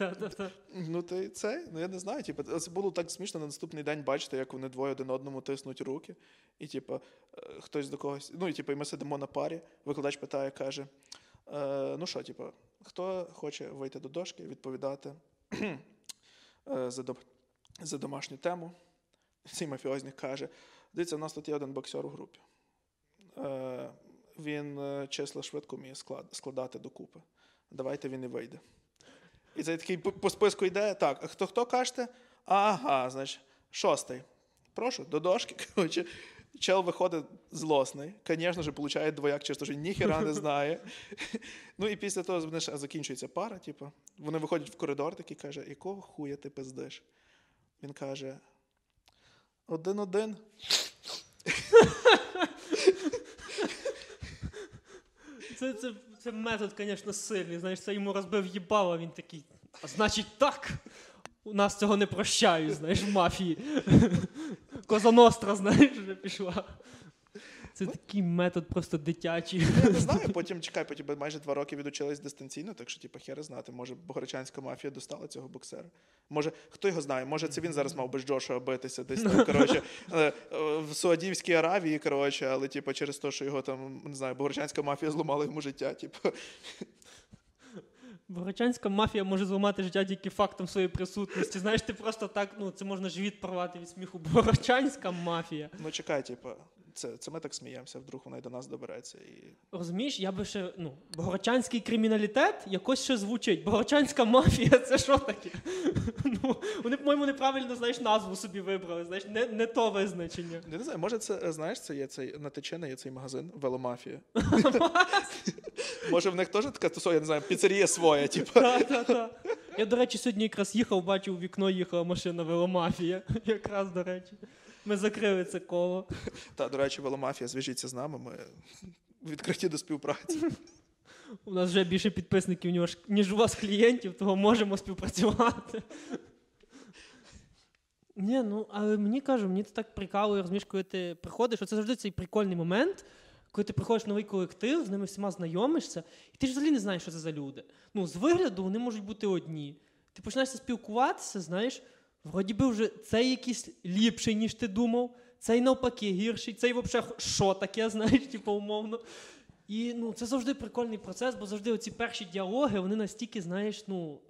<laughs> Ну, ти це, ну я не знаю. Типу, це було так смішно на наступний день бачити, як вони двоє один одному тиснуть руки, і типу, е, хтось до когось. Ну, і типу, і ми сидимо на парі, викладач питає, каже: е, ну що, типу, хто хоче вийти до дошки, відповідати <clears throat> е, за, за домашню тему. Цей мафіозник каже: дивіться, у нас тут є один боксер у групі. Він е, числа швидко вміє складати докупи. Давайте він і вийде. І це такий по, списку йде. Так, а хто хто кажете? Ага, значить, шостий. Прошу, до дошки. <laughs> Коротше, чел виходить злосний. Звісно ж, получає двояк, чисто, що ніхіра не знає. <laughs> Ну і після того знаєш, закінчується пара, типу. Вони виходять в коридор, такий каже, якого хуя ти пиздиш? Він каже: один-один. Це, це, це метод, звісно, сильний. Знаєш, це йому розбив їбало, він такий. А значить так. У нас цього не прощають, знаєш, в мафії. Коза Ностра, знаєш, вже пішла. Це такий метод просто дитячий. Я не <laughs> знаю, потім чекай, потім майже два роки відучились дистанційно, так що типу, хер знати. Може, богородчанська мафія достала цього боксера. Може, хто його знає, може, це він зараз мав би з Джошуа битися десь там, коротше, е, е, в Саудівській Аравії, коротше, але типу, через те, що його там, не знаю, богородчанська мафія зламала йому життя. Типу. Богородчанська мафія може зламати життя тільки фактом своєї присутності. Знаєш, ти просто так, ну це можна живіт порвати від сміху. Богородчанська мафія. Ну чекай, типу, це, це ми так сміємося, вдруг вона й до нас добереться. І... Розумієш, я би ще, ну, богородчанський криміналітет якось ще звучить. Богородчанська мафія це що таке? <laughs> Ну, вони, по-моєму, неправильно, знаєш, назву собі вибрали, знаєш, не, не то визначення. Я не знаю, може, це знаєш, це є цей на Тичини є цей магазин Веломафія. <laughs> може, в них теж така тусова, я не знаю, піцерія своя, типу. Я, до речі, сьогодні якраз їхав, бачив, у вікно їхала машина веломафія. <laughs> Якраз, до речі. Ми закрили це коло. <laughs> Та, до речі, Веломафія, зв'яжіться з нами. Ми <laughs> відкриті до співпраці. <laughs> У нас вже більше підписників, ніж- у вас клієнтів, того можемо співпрацювати. Ні, ну але мені кажу, мені це так прикалує, розумієш, коли ти приходиш, оце завжди цей прикольний момент, коли ти приходиш в новий колектив, з ними всіма знайомишся, і ти ж взагалі не знаєш, що це за люди. Ну, з вигляду вони можуть бути одні. Ти починаєшся спілкуватися, знаєш, вроді би вже цей якийсь ліпший, ніж ти думав, цей навпаки гірший, цей взагалі що таке, <laughs> знаєш, типу, умовно. І ну, це завжди прикольний процес, бо завжди оці перші діалоги, вони настільки, знаєш, ну.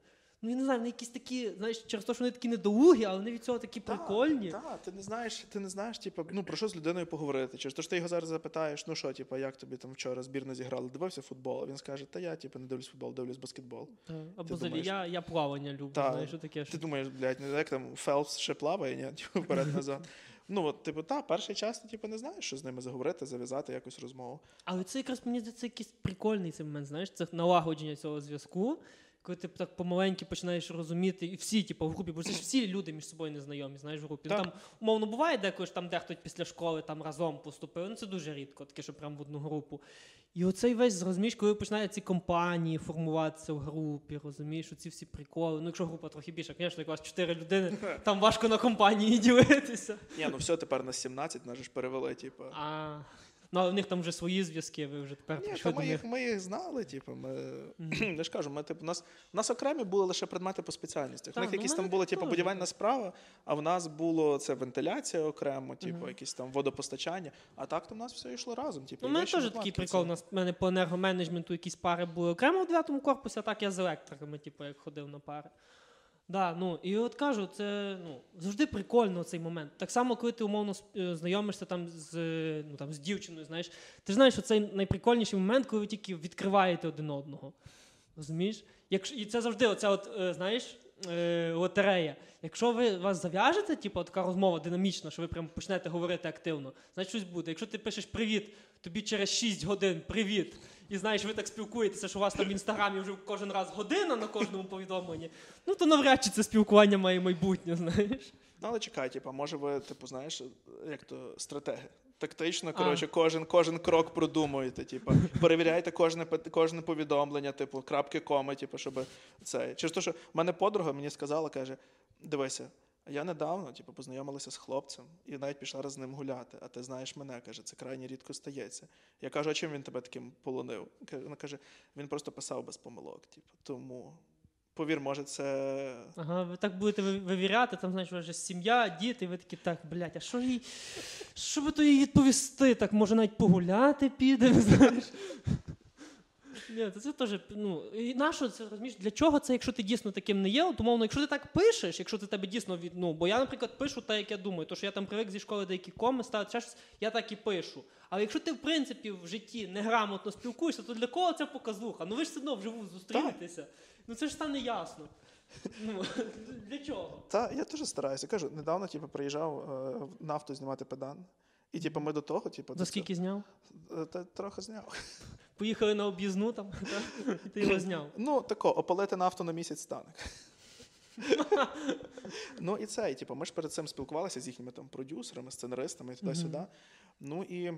Ну, я не знаю, вони якісь такі, знаєш, через те, що вони такі недолугі, але вони від цього такі прикольні. Так, ти не знаєш, ти не знаєш, типу, ну про що з людиною поговорити. Через те, що ти його зараз запитаєш, ну що, типу, як тобі там вчора збірна зіграла, дивився футбол? А Він скаже, та я типу, не дивлюсь футбол, дивлюсь баскетбол. Та, Або взагалі, я, я плавання люблю, Та. знаєш, що таке. Ти Що... думаєш, блядь, не як там Фелпс ще плаває, ні? <laughs> Типу, вперед назад. Ну, от, типу, та, перший час ти типу, не знаєш, що з ними заговорити, зав'язати якусь розмову. Але це якраз мені здається якийсь прикольний цей момент, знаєш, це налагодження цього зв'язку, коли ти так помаленьки починаєш розуміти, і всі, типу, в групі, бо це ж всі люди між собою незнайомі, знаєш, в групі. Ну, там, умовно, буває деколи ж там дехто після школи там разом поступив, ну це дуже рідко, таке, що прям в одну групу. І оцей весь, розумієш, коли починають ці компанії формуватися в групі, розумієш, оці всі приколи. Ну, якщо група трохи більша, звісно, як у вас 4 людини, <laughs> там важко на компанії <laughs> ділитися. Ні, ну все, тепер на 17, нас ж перевели, типу. А, ну, але в них там вже свої зв'язки, ви вже тепер Ні, прийшли та до ми них. їх, ми їх знали, типу, ми, <clears throat> я ж кажу, ми, типу, у нас, у нас окремі були лише предмети по спеціальностях. У них ну, якісь там були, типу, будівельна справа, а в нас було це вентиляція окремо, типу, Мгм. якісь там водопостачання, а так то в нас все йшло разом. Типу, Ну, у мене теж такий прикол. У нас в мене по енергоменеджменту якісь пари були окремо в 9 корпусі, а так я з електриками, типу, як ходив на пари. Да, ну, і от кажу, це ну, завжди прикольно цей момент. Так само, коли ти умовно е, знайомишся там з, е, ну, там, з дівчиною, знаєш, ти знаєш, що цей найприкольніший момент, коли ви тільки відкриваєте один одного. Розумієш? Якщо, і це завжди оця, от, е, знаєш, лотерея. Якщо ви вас зав'яжете, типу, така розмова динамічна, що ви прям почнете говорити активно, значить щось буде. Якщо ти пишеш привіт, тобі через 6 годин привіт, і знаєш, ви так спілкуєтеся, що у вас там в інстаграмі вже кожен раз година на кожному повідомленні, ну то навряд чи це спілкування має майбутнє, знаєш. Ну, але чекай, типу, може ви, типу, знаєш, як то стратеги. Тактично, коротше, кожен, кожен крок продумуєте, типу, перевіряйте кожне, кожне повідомлення, типу, крапки, коми, типу, щоб це. Через те, що в мене подруга мені сказала, каже: дивися, я недавно, типу, познайомилася з хлопцем і навіть пішла раз з ним гуляти. А ти знаєш мене, каже, це крайні рідко стається. Я кажу, а чим він тебе таким полонив? Вона каже, він просто писав без помилок. Типу, тому повір, може, це Ага, ви так будете вивіряти, там, знаєш, у вас же сім'я, діти, і ви такі, так, блядь, а що їй, що би то їй відповісти? Так, може навіть погуляти піде, <laughs> знаєш. Ні, це теж, ну, і на що це розумієш? Для чого це, якщо ти дійсно таким не є? От, умовно, якщо ти так пишеш, якщо ти тебе дійсно від. Ну, бо я, наприклад, пишу так, як я думаю, то що я там привик зі школи деякі коми ставити, ще щось, я так і пишу. Але якщо ти, в принципі, в житті неграмотно спілкуєшся, то для кого це показуха? Ну ви ж все одно вживу зустрінетеся. Ну це ж стане ясно. Ну, <laughs> для чого? Та я теж стараюся. Кажу, недавно типу, приїжджав е, в нафту знімати педан. І типу, ми до того, типу, За скільки зняв? е, та, трохи зняв. Поїхали на об'їзну там, <laughs> та, ти його зняв. Ну, тако, опалити нафту на місяць стане. ну і це, і, типу, ми ж перед цим спілкувалися з їхніми там продюсерами, сценаристами і туди-сюди. Ну і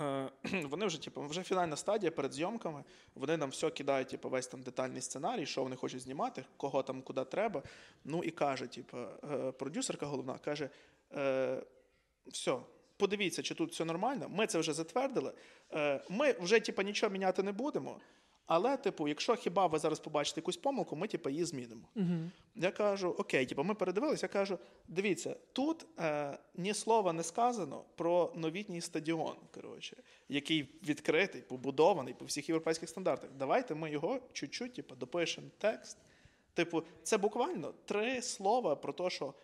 е, <clears throat> вони вже, типу, вже фінальна стадія перед зйомками. Вони нам все кидають, типу, весь там детальний сценарій, що вони хочуть знімати, кого там куди треба. Ну і каже, типу, е, продюсерка головна каже: е, все. Подивіться, чи тут все нормально. Ми це вже затвердили. Е, Ми вже типу, нічого міняти не будемо. Але, типу, якщо хіба ви зараз побачите якусь помилку, ми типу, її змінимо. Угу. Я кажу, окей, типу, ми передивилися, я кажу, дивіться, тут е, ні слова не сказано про новітній стадіон, коротше, який відкритий, побудований по всіх європейських стандартах. Давайте ми його чуть-чуть типу, допишемо текст. Типу, це буквально три слова про те, що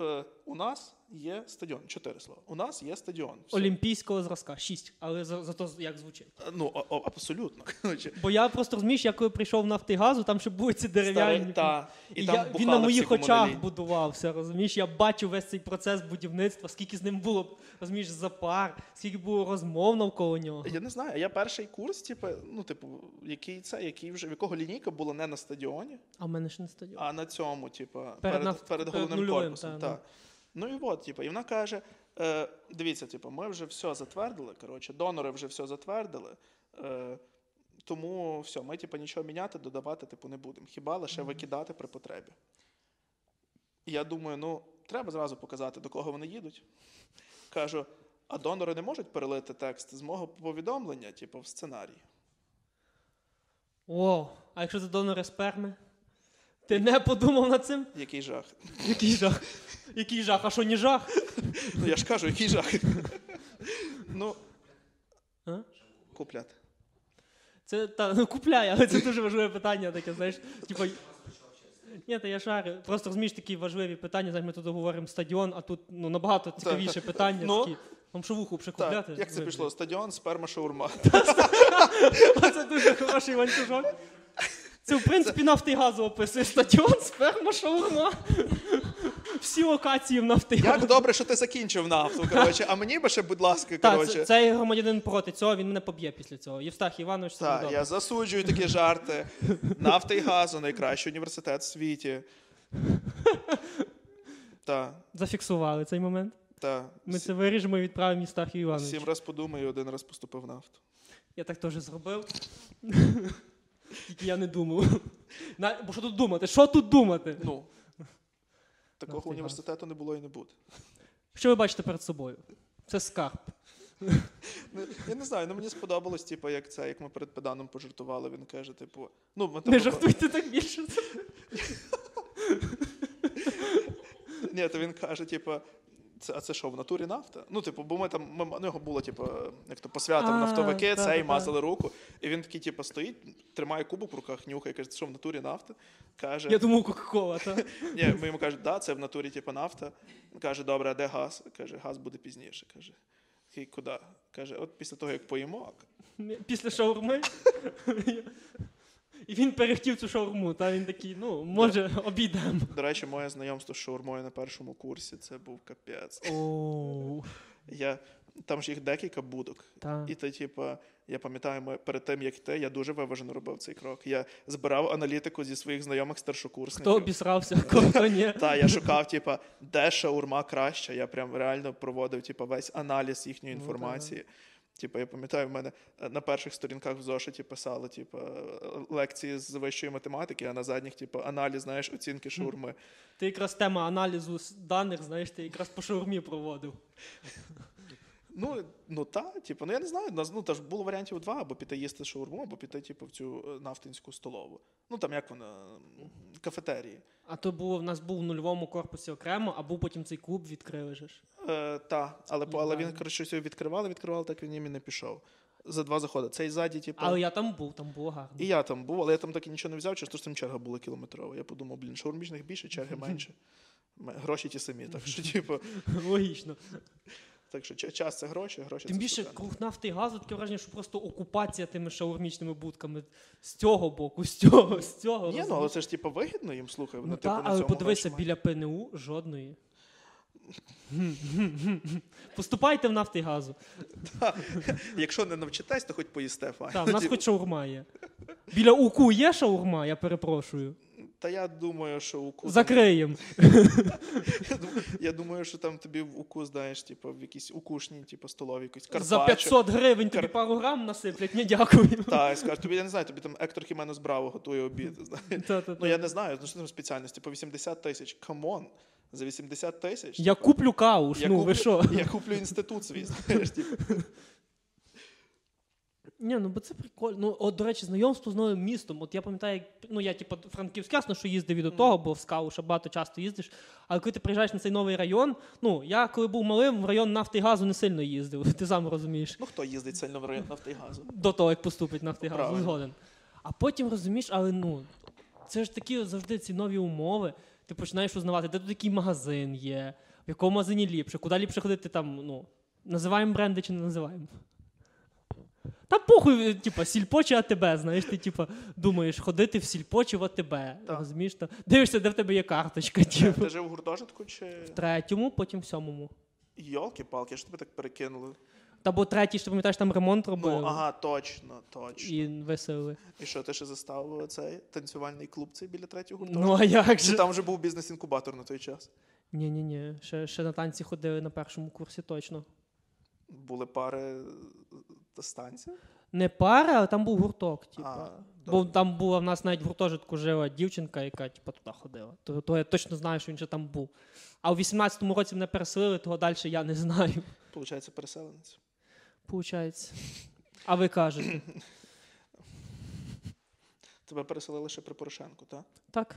е, у нас є стадіон. Чотири слова. У нас є стадіон. Все. Олімпійського зразка, шість, але за, за то, як звучить. Е, Ну, о- о, абсолютно. <laughs> Коротше, Бо я просто розумієш, я коли прийшов в Нафтигазу, там ще були ці дерев'яні. та, І там я, він бухали на всі моїх очах будувався, розумієш? Я бачу весь цей процес будівництва, скільки з ним було, розумієш, запар, скільки було розмов навколо нього. Я не знаю. Я перший курс, типу, ну, типу, який це, який вже в якого лінійка була не на стадіоні, А в мене ще не стадіон. а на цьому, типу, Перед перед, нафт- перед, перед головним нульовим, корпусом. та, Та, Ну і от, типу, і вона каже: е, дивіться, типу, ми вже все затвердили. Коротше, донори вже все затвердили. Е, тому все, ми типу, нічого міняти, додавати типу, не будемо. Хіба лише викидати при потребі. Я думаю, ну, треба зразу показати, до кого вони їдуть. Кажу, а донори не можуть перелити текст з мого повідомлення, типу, в сценарій. О, а якщо це донори сперми? Ти не подумав над цим? Який жах. Який жах? Який жах? А що не жах? Ну, я ж кажу, який жах. ну, А? купляти. Це та ну купляй, але це дуже важливе питання, таке, знаєш, типу. Ні, та я шарю. Просто розумієш такі важливі питання. Знаєш, ми тут говоримо стадіон, а тут ну, набагато цікавіше питання. Ну. такі. Вам шовуху вже купляти? Як це пішло? Стадіон, сперма, шаурма. <laughs> Це дуже хороший ланцюжок. Це, в принципі, нафтигазу описує стадіон, сперма, шаурма. Всі локації в нафтигазу. Як добре, що ти закінчив нафту, коротше, а мені би ще, будь ласка, коротше. це, цей громадянин проти цього, він мене поб'є після цього. Євстах Іванович, Так, я засуджую такі жарти. Нафта і газу найкращий університет в світі. Так. Зафіксували цей момент. Та, Ми це виріжемо і відправимо Євстахію Івановичу. сім раз подумай, і один раз поступив нафту. Я так теж зробив. Тільки я не думав. Бо що тут думати? Що тут думати? Ну, такого університету не було і не буде. Що ви бачите перед собою? Це скарб. Ну, Я не знаю, ну мені сподобалось, типу, як це, як ми перед педаном пожартували. Він каже, типу, ну, ми, Не типу, жартуйте так більше. Ні, то він каже, типу, це, а це що, в натурі нафта? Ну, типу, бо ми там, ми, у нього було, типу, як то посвятив А, нафтовики, та, цей, та, та. мазали руку. І він такий, типу, стоїть, тримає кубок в руках, нюхає, каже, це що в натурі нафта? Каже, Я думав, Кока-Кола, так? <laughs> ні, ми йому кажемо, да, це в натурі, типу, нафта. Каже, добре, а де газ? Каже, газ буде пізніше. Каже, куди? Каже, от після того, як поїмо. Після шаурми. <laughs> І він перехтів цю шаурму, та він такий, ну, може, обійдемо. До речі, моє знайомство з шаурмою на першому курсі це був капець. Оу. Я, там ж їх декілька будок. Та. І то, типу, я пам'ятаю, ми перед тим, як йти, я дуже виважено робив цей крок. Я збирав аналітику зі своїх знайомих старшокурсників. Хто обісрався, хто ні. Та я шукав, типу, де шаурма краща. Я прям реально проводив типу, весь аналіз їхньої Ну, інформації. Типу, я пам'ятаю, в мене е, на перших сторінках в зошиті писали, типу, лекції з вищої математики, а на задніх, типу, аналіз, знаєш, оцінки шаурми. Ти якраз тема аналізу даних, знаєш, ти якраз по шаурмі проводив. Ну, ну та, типу, ну я не знаю. Ну, та ж було варіантів два, або піти їсти шаурму, або піти, типу, в цю е, нафтинську столову. Ну там як вона, кафетерії. А то було, в нас був в нульовому корпусі окремо, а був потім цей клуб відкрили ж. Е, та, але, по- Ну, але він, коротше, його відкривали, відкривали, так він і не пішов. За два заходи. Цей ззаді, типу. Але я там був, там було гарно. І я там був, але я там так і нічого не взяв, через те, що там черга була кілометрова. Я подумав, блін, шаурмічних більше, черги <laughs> менше. Гроші ті самі. Так що, типу, Логічно. Так що час це гроші, гроші Тим це більше круг нафти і газу таке враження, що просто окупація тими шаурмічними будками з цього боку, з цього, з цього. Ні, ну але це ж типу вигідно їм слухай. Ну, типу, але подивися, гроші біля ПНУ жодної. <laughs> Поступайте в нафти і газу. Якщо не навчитесь, то хоч поїсте файно. Так, в нас хоч шаурма є. Біля УКУ є шаурма, я перепрошую. Та я думаю, що УКУ. Закриємо. <laughs> Я думаю, що там тобі в УКУ, знаєш, типу, в якісь укушні, типу, столові, якісь За карпаччо. 500 гривень тобі пару грам насиплять, ні, дякую. Та, і скажуть, тобі я не знаю, тобі там Ектор Хіменос Браво готує обід. <laughs> Ну я не знаю, ну що там спеціальності, по 80 тисяч. Come on, за 80 тисяч. Я куплю кауш, ну ви що? Я куплю інститут свій, знаєш, типу. Ні, ну бо це прикольно. Ну, от, до речі, знайомство з новим містом. От я пам'ятаю, як ну я типу Франківськ, ясно, що їздив і до того, бо в Скауша багато часто їздиш. Але коли ти приїжджаєш на цей новий район, ну я коли був малим, в район нафти і газу не сильно їздив. <laughs> Ти сам розумієш. Ну хто їздить сильно в район нафти і газу? До того, як поступить нафти і газу, згоден. А потім розумієш, але ну це ж такі завжди ці нові умови. Ти починаєш узнавати, де тут який магазин є, в якому магазині ліпше, куди ліпше ходити там, ну, називаємо бренди чи не називаємо. Та похуй, типа, сільпо чи АТБ, знаєш, ти типа думаєш, ходити в сільпо чи в АТБ. Розумієш? Та, дивишся, де в тебе є карточка. Типу. Ти жив в гуртожитку чи. В третьому, потім в сьомому. Йолки-палки, що тебе так перекинули? Та бо третій, що ти пам'ятаєш, там ремонт робили Ну, ага, точно, точно. і веселили. І що, ти ще застав цей танцювальний клуб цей біля третього гуртожитку? Ну а як Чи же? там вже був бізнес-інкубатор на той час? Ні, ні. Ще, ще на танці ходили на першому курсі точно. Були пари е, станція? Не пара, але там був гурток. А, Типа. Бо добре. там була в нас навіть в гуртожитку жила дівчинка, яка типа, туди ходила. То, то я точно знаю, що він ще там був. А у 18-му році мене переселили, того далі я не знаю. Получається, переселенець. Получається. А ви кажете. <clears throat> Тебе переселили ще при Порошенку, так? Так.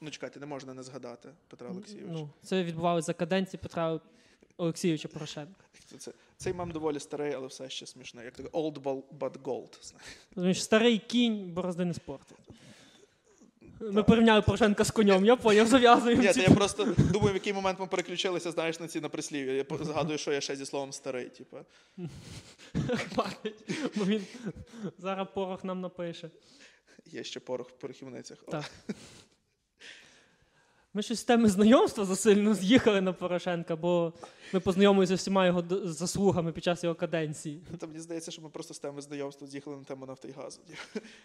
Ну чекайте, не можна не згадати Петра Олексійовича. Ну, це відбувалося за каденції Петра Олексійовича Порошенка. Це, цей мем доволі старий, але все ще смішний. Як так old but gold. Розумієш, старий кінь борозди не спортить. Ми порівняли Порошенка з конем, я поняв, зав'язуємо. Ні, я просто думаю, в який момент ми переключилися, знаєш, на ці на прислів'я. Я згадую, що я ще зі словом старий. Типу. Бо він зараз порох нам напише. Є ще порох в порохівницях. Так. Ми щось з теми знайомства засильно з'їхали на Порошенка, бо ми познайомилися з всіма його заслугами під час його каденції. Та мені здається, що ми просто з теми знайомства з'їхали на тему нафти і газу.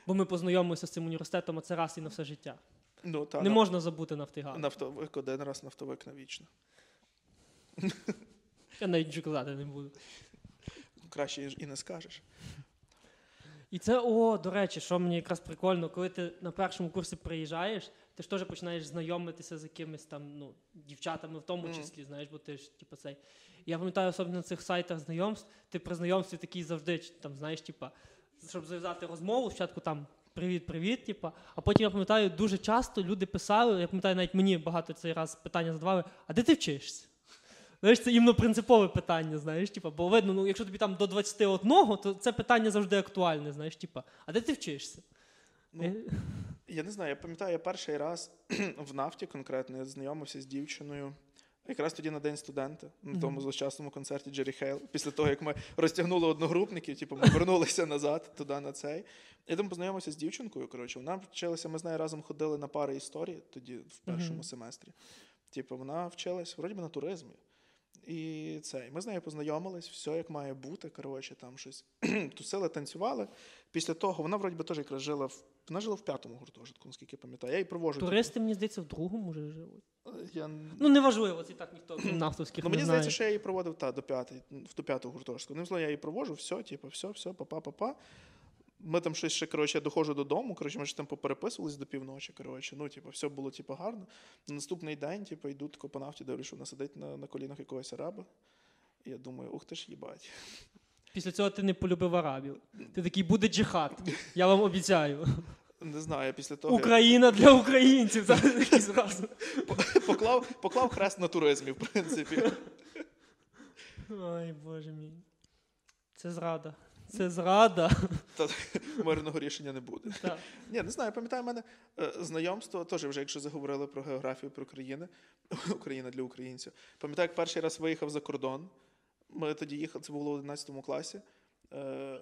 Бо ми познайомилися з цим університетом, а це раз і на все життя. Ну, та, Не на- можна забути Нафтигаз. Нафтовик один раз, нафтовик навічно. Я навіть нічого казати не буду. Краще і не скажеш. І це, о, до речі, що мені якраз прикольно, коли ти на першому курсі приїжджаєш, ти ж теж починаєш знайомитися з якимись там ну, дівчатами в тому Мгм. числі, знаєш, бо ти ж, типу, цей. Я пам'ятаю, особливо на цих сайтах знайомств, ти при знайомстві такий завжди, там, знаєш, типа, щоб зав'язати розмову, спочатку там привіт-привіт, типа, а потім я пам'ятаю, дуже часто люди писали, я пам'ятаю, навіть мені багато цей раз питання задавали, а де ти вчишся? Знаєш, це іменно принципове питання, знаєш, типа, бо видно, ну якщо тобі там до 21, то це питання завжди актуальне, знаєш, типа, а де ти вчишся? Ну, Е, Я не знаю, я пам'ятаю, я перший раз <clears throat> в нафті конкретно я знайомився з дівчиною. Якраз тоді на день студента, на тому злощасному концерті Джері Хейл. Після того, як ми розтягнули одногрупників, типу, ми вернулися назад туди на цей. Я там познайомився з дівчинкою. Коротше, вона вчилася, ми з нею разом ходили на пари історії тоді, в першому Мгм. семестрі. Типу, вона вчилась вроді би на туризмі. І це, і ми з нею познайомились, все як має бути. Коротше, там щось <clears throat> тусили, танцювали. Після того вона вроді би теж якраз жила в вона жила в п'ятому гуртожитку, наскільки пам'ятаю. Я її провожу. Туристи, мені здається, в другому вже живуть. типу, Я... Ну, неважливо, це так ніхто <clears throat> крім нафтовських Ну, не мені знає. здається, що я її проводив та, до п'ятої, в до п'ятого гуртожитку. Ну, зло, я її провожу, все, типу, все, все, папа, папа. Ми там щось ще, коротше, я доходжу додому, коротше, ми ж там попереписувались до півночі, коротше, ну, типу, все було, типу, гарно. На наступний день, типу, йду тако по нафті, дивлюсь, що вона сидить на, на колінах якогось араба. І я думаю, ух ти ж їбать. Після цього ти не полюбив арабів. Ти такий буде джихад. Я вам обіцяю. Не знаю, після того Україна для українців. Це такий зразу. <laughs> поклав, поклав хрест на туризмі, в принципі. Ой, боже мій. Це зрада. Це зрада. Та мирного рішення не буде. Так. Ні, не знаю, пам'ятаю, в мене е, знайомство, теж вже якщо заговорили про географію про країни, <laughs> Україна для українців. Пам'ятаю, як перший раз виїхав за кордон. Ми тоді їхали, це було в 11 класі. Е,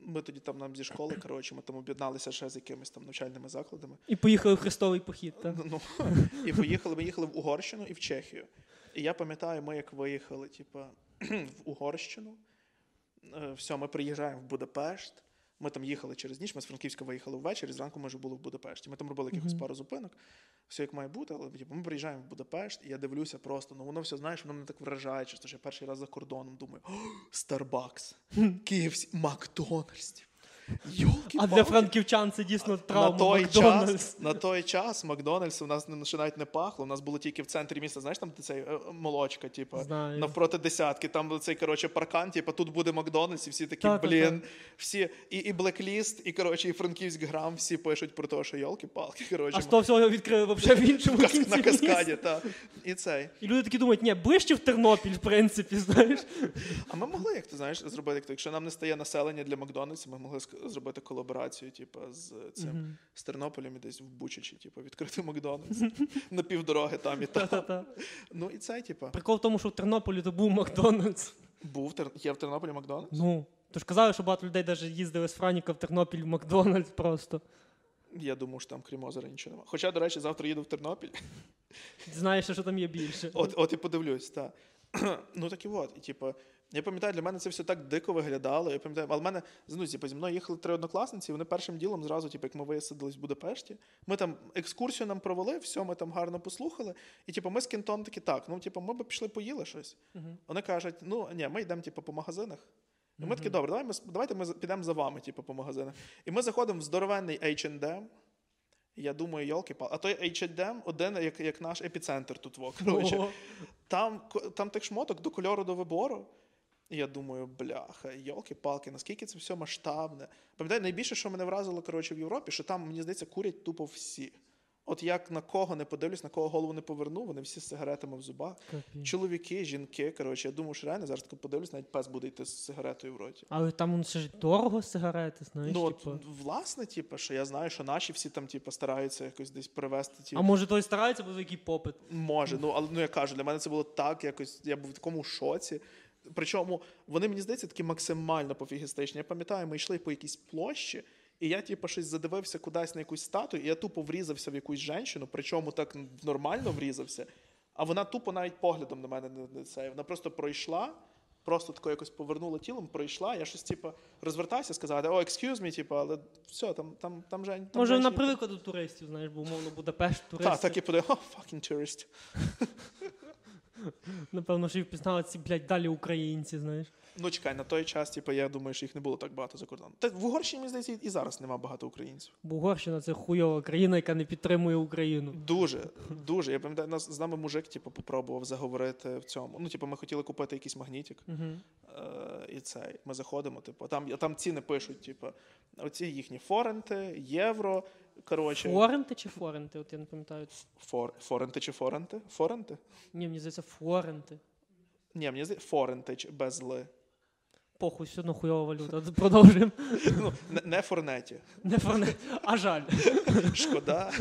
Ми тоді там нам зі школи, коротше, ми там об'єдналися ще з якимись там навчальними закладами. І поїхали в хрестовий похід. Так? Ну, <laughs> і поїхали. Ми їхали в Угорщину і в Чехію. І я пам'ятаю, ми як виїхали, типа, <clears throat> в Угорщину. Е, Все, ми приїжджаємо в Будапешт. Ми там їхали через ніч, ми з Франківська виїхали ввечері, зранку ми вже були в Будапешті. Ми там робили якихось пару зупинок, все як має бути, але типу, ми приїжджаємо в Будапешт, і я дивлюся просто, ну воно все, знаєш, воно мене так вражає, що я перший раз за кордоном думаю: Старбакс, Київсь, Макдональдс. А для франківчан це дійсно травма. на той, Макдональдс. час, на той час Макдональдс у нас не- ще навіть не пахло. У нас було тільки в центрі міста, знаєш, там цей е, молочка, типу, Знаю. навпроти десятки. Там цей коротше паркан, типу, тут буде Макдональдс, і всі такі, Та-та-та. блін, всі і, і Блекліст, і коротше, і Франківськ грам, всі пишуть про те, що йолки-палки. Коротше, А того всього відкрили взагалі в іншому кінці. на каскаді, та. І цей. І люди такі думають, ні, ближче в Тернопіль, в принципі, знаєш. А ми могли, як ти знаєш, зробити, якщо нам не стає населення для Макдональдса, ми могли зробити колаборацію, типу, з цим з Тернополем і десь в Бучачі, типу, відкрити Макдональдс <laughs> на півдороги там і там. Ну і це, типу, Прикол в тому, що в Тернополі то був Макдональдс. був є в Тернополі Макдональдс. Ну. Тож казали, що багато людей навіть їздили з Франіка в Тернопіль в Макдональдс просто. Я думаю, що там крім озера нічого немає. Хоча, до речі, завтра їду в Тернопіль. Знаєш, що там є більше. От, от і подивлюсь, так. <clears throat> ну так і от. І, типу, я пам'ятаю, для мене це все так дико виглядало. Я пам'ятаю, але в мене ну, типу, зі мною їхали три однокласниці, і вони першим ділом зразу, типу, як ми висадились в Будапешті, ми там екскурсію нам провели, все, ми там гарно послухали. І типу, ми з кінтом такі, так, ну типу, ми б пішли поїли щось. Вони кажуть, ну ні, ми йдемо типу, по магазинах. І ми такі, добре, давай ми, давайте ми підемо за вами, типу, по магазинах. І ми заходимо в здоровенний H&M, я думаю, йолки пал А той H&M один, як, як наш епіцентр тут. Коротше. Ого. Там, там тих шмоток до кольору до вибору. І я думаю, бляха, йолки-палки, наскільки це все масштабне. Пам'ятаю, найбільше, що мене вразило коротше, в Європі, що там, мені здається, курять тупо всі. От як на кого не подивлюсь, на кого голову не поверну, вони всі з сигаретами в зубах. Капець. Чоловіки, жінки. Коротше, я думаю, що реально зараз тако подивлюсь, навіть пес буде йти з сигаретою в роті. Але там ну, це ж дорого сигарети, знаєш, ну, от, типу. власне, типу, що я знаю, що наші всі там, типу, стараються якось десь привезти. Типу, А може той старається, бо який попит. Може, ну але ну я кажу, для мене це було так, якось я був в такому шоці. Причому вони мені здається такі максимально пофігістичні. Я пам'ятаю, ми йшли по якійсь площі, і я, типу, щось задивився кудись на якусь статую, і я тупо врізався в якусь жінку, причому так нормально врізався. А вона тупо навіть поглядом на мене не, це. Вона просто пройшла, просто тако якось повернула тілом, пройшла. Я щось, типу, розвертався, сказати, о, excuse me, типу, але все, там, там, там Жень. Там Може, вона привикла до туристів, знаєш, бо умовно Будапешт, туристи. Так, так і подає, о, fucking tourist. <laughs> Напевно, що і впізнали ці, блядь, далі українці, знаєш. Ну, чекай, на той час, типу, я думаю, що їх не було так багато за кордоном. Та в Угорщині, мені здається, і зараз нема багато українців. Бо Угорщина це хуйова країна, яка не підтримує Україну. Дуже, дуже. Я пам'ятаю, нас з нами мужик, типу, попробував заговорити в цьому. Ну, типу, ми хотіли купити якийсь магнітик. Угу. Е, і цей. Ми заходимо, типу, там, там ціни пишуть, типу, оці їхні форенти, євро. Коротше, Форенти чи форенти? От я не пам'ятаю. фор, форенти чи форенти? Форенти? Ні, мені здається, форенти. Ні, мені здається, форенти без ли. Похуй, все одно хуйова валюта. Продовжуємо. Ну, не, не форнеті. Не форенти, а жаль. Шкода.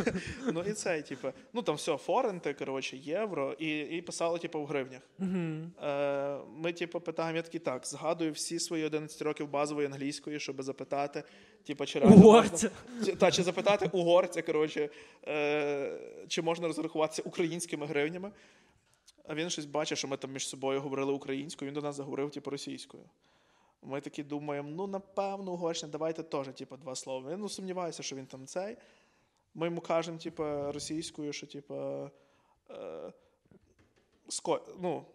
Ну і цей, типу, ну там все, форенти, коротше, євро, і, і писали, типу, в гривнях. Угу. Е, ми, типу, питаємо, я такий, так, згадую всі свої 11 років базової англійської, щоб запитати, типу, чи реально Угорця. можна- та, чи запитати угорця, коротше, е, чи можна розрахуватися українськими гривнями. А він щось бачить, що ми там між собою говорили українською, він до нас заговорив, типу, російською. Ми такі думаємо, ну, напевно, Угорщина, давайте теж, типу, два слова. Я ну, сумніваюся, що він там цей. Ми йому кажемо, типу, російською, що, типу, е, ско... ну,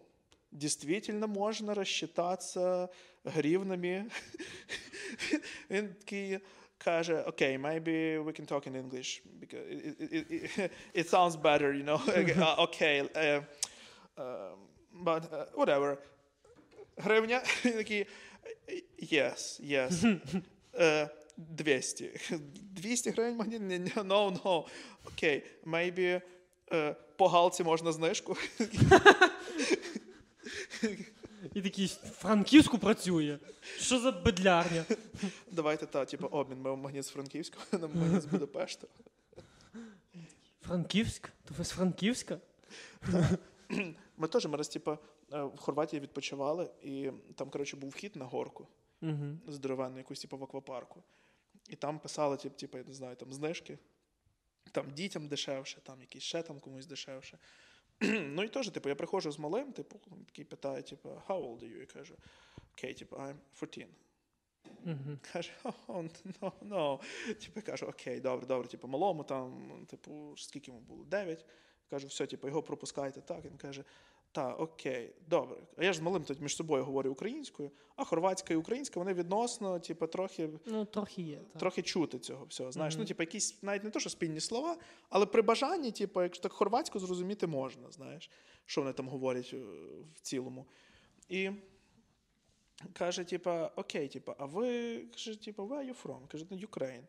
действительно можно рассчитаться гривнами. <laughs> Він такий каже, окей, maybe we can talk in English, because it, it, it, it sounds better, you know. Uh, okay, uh, um, but uh, whatever. Гривня, <laughs> Він такий, yes, yes. Uh, 200. 200 гривень магніт? Ні, ні, No, no. Окей, maybe uh, по галці можна знижку. І такий Франківську працює. Що за бедлярня? Давайте та, типу, обмін. Ми магніт з Франківського <laughs> на магніт з Будапешта. Франківськ? То ви з Франківська? Ми теж ми раз, типу, в Хорватії відпочивали, і там, коротше, був вхід на горку Угу. здоровенну, якусь, типу, в аквапарку. І там писали, типу, типу, я не знаю, там знижки. Там дітям дешевше, там якісь ще там комусь дешевше. <clears throat> ну і теж, типу, я приходжу з малим, типу, який питає, типу, how old are you? Я кажу, окей, типу, I'm 14. Угу. Каже, oh, no, no. Типу, кажу, окей, добре, добре. Типу, малому там, типу, скільки йому було? Дев'ять. Кажу, все, типу, його пропускайте. Так, він каже, так, окей, добре. А я ж з малим тут між собою говорю українською, а хорватська і українська, вони відносно, типу, трохи. Ну, трохи є. Так. Трохи чути цього всього. Знаєш, Мгм. ну, типу, якісь навіть не то, що спільні слова, але при бажанні, типу, якщо так хорватську зрозуміти можна, знаєш, що вони там говорять е, в цілому. І каже, типа, окей, типа, а ви каже, типа, where are you from? Каже, ну, Ukraine.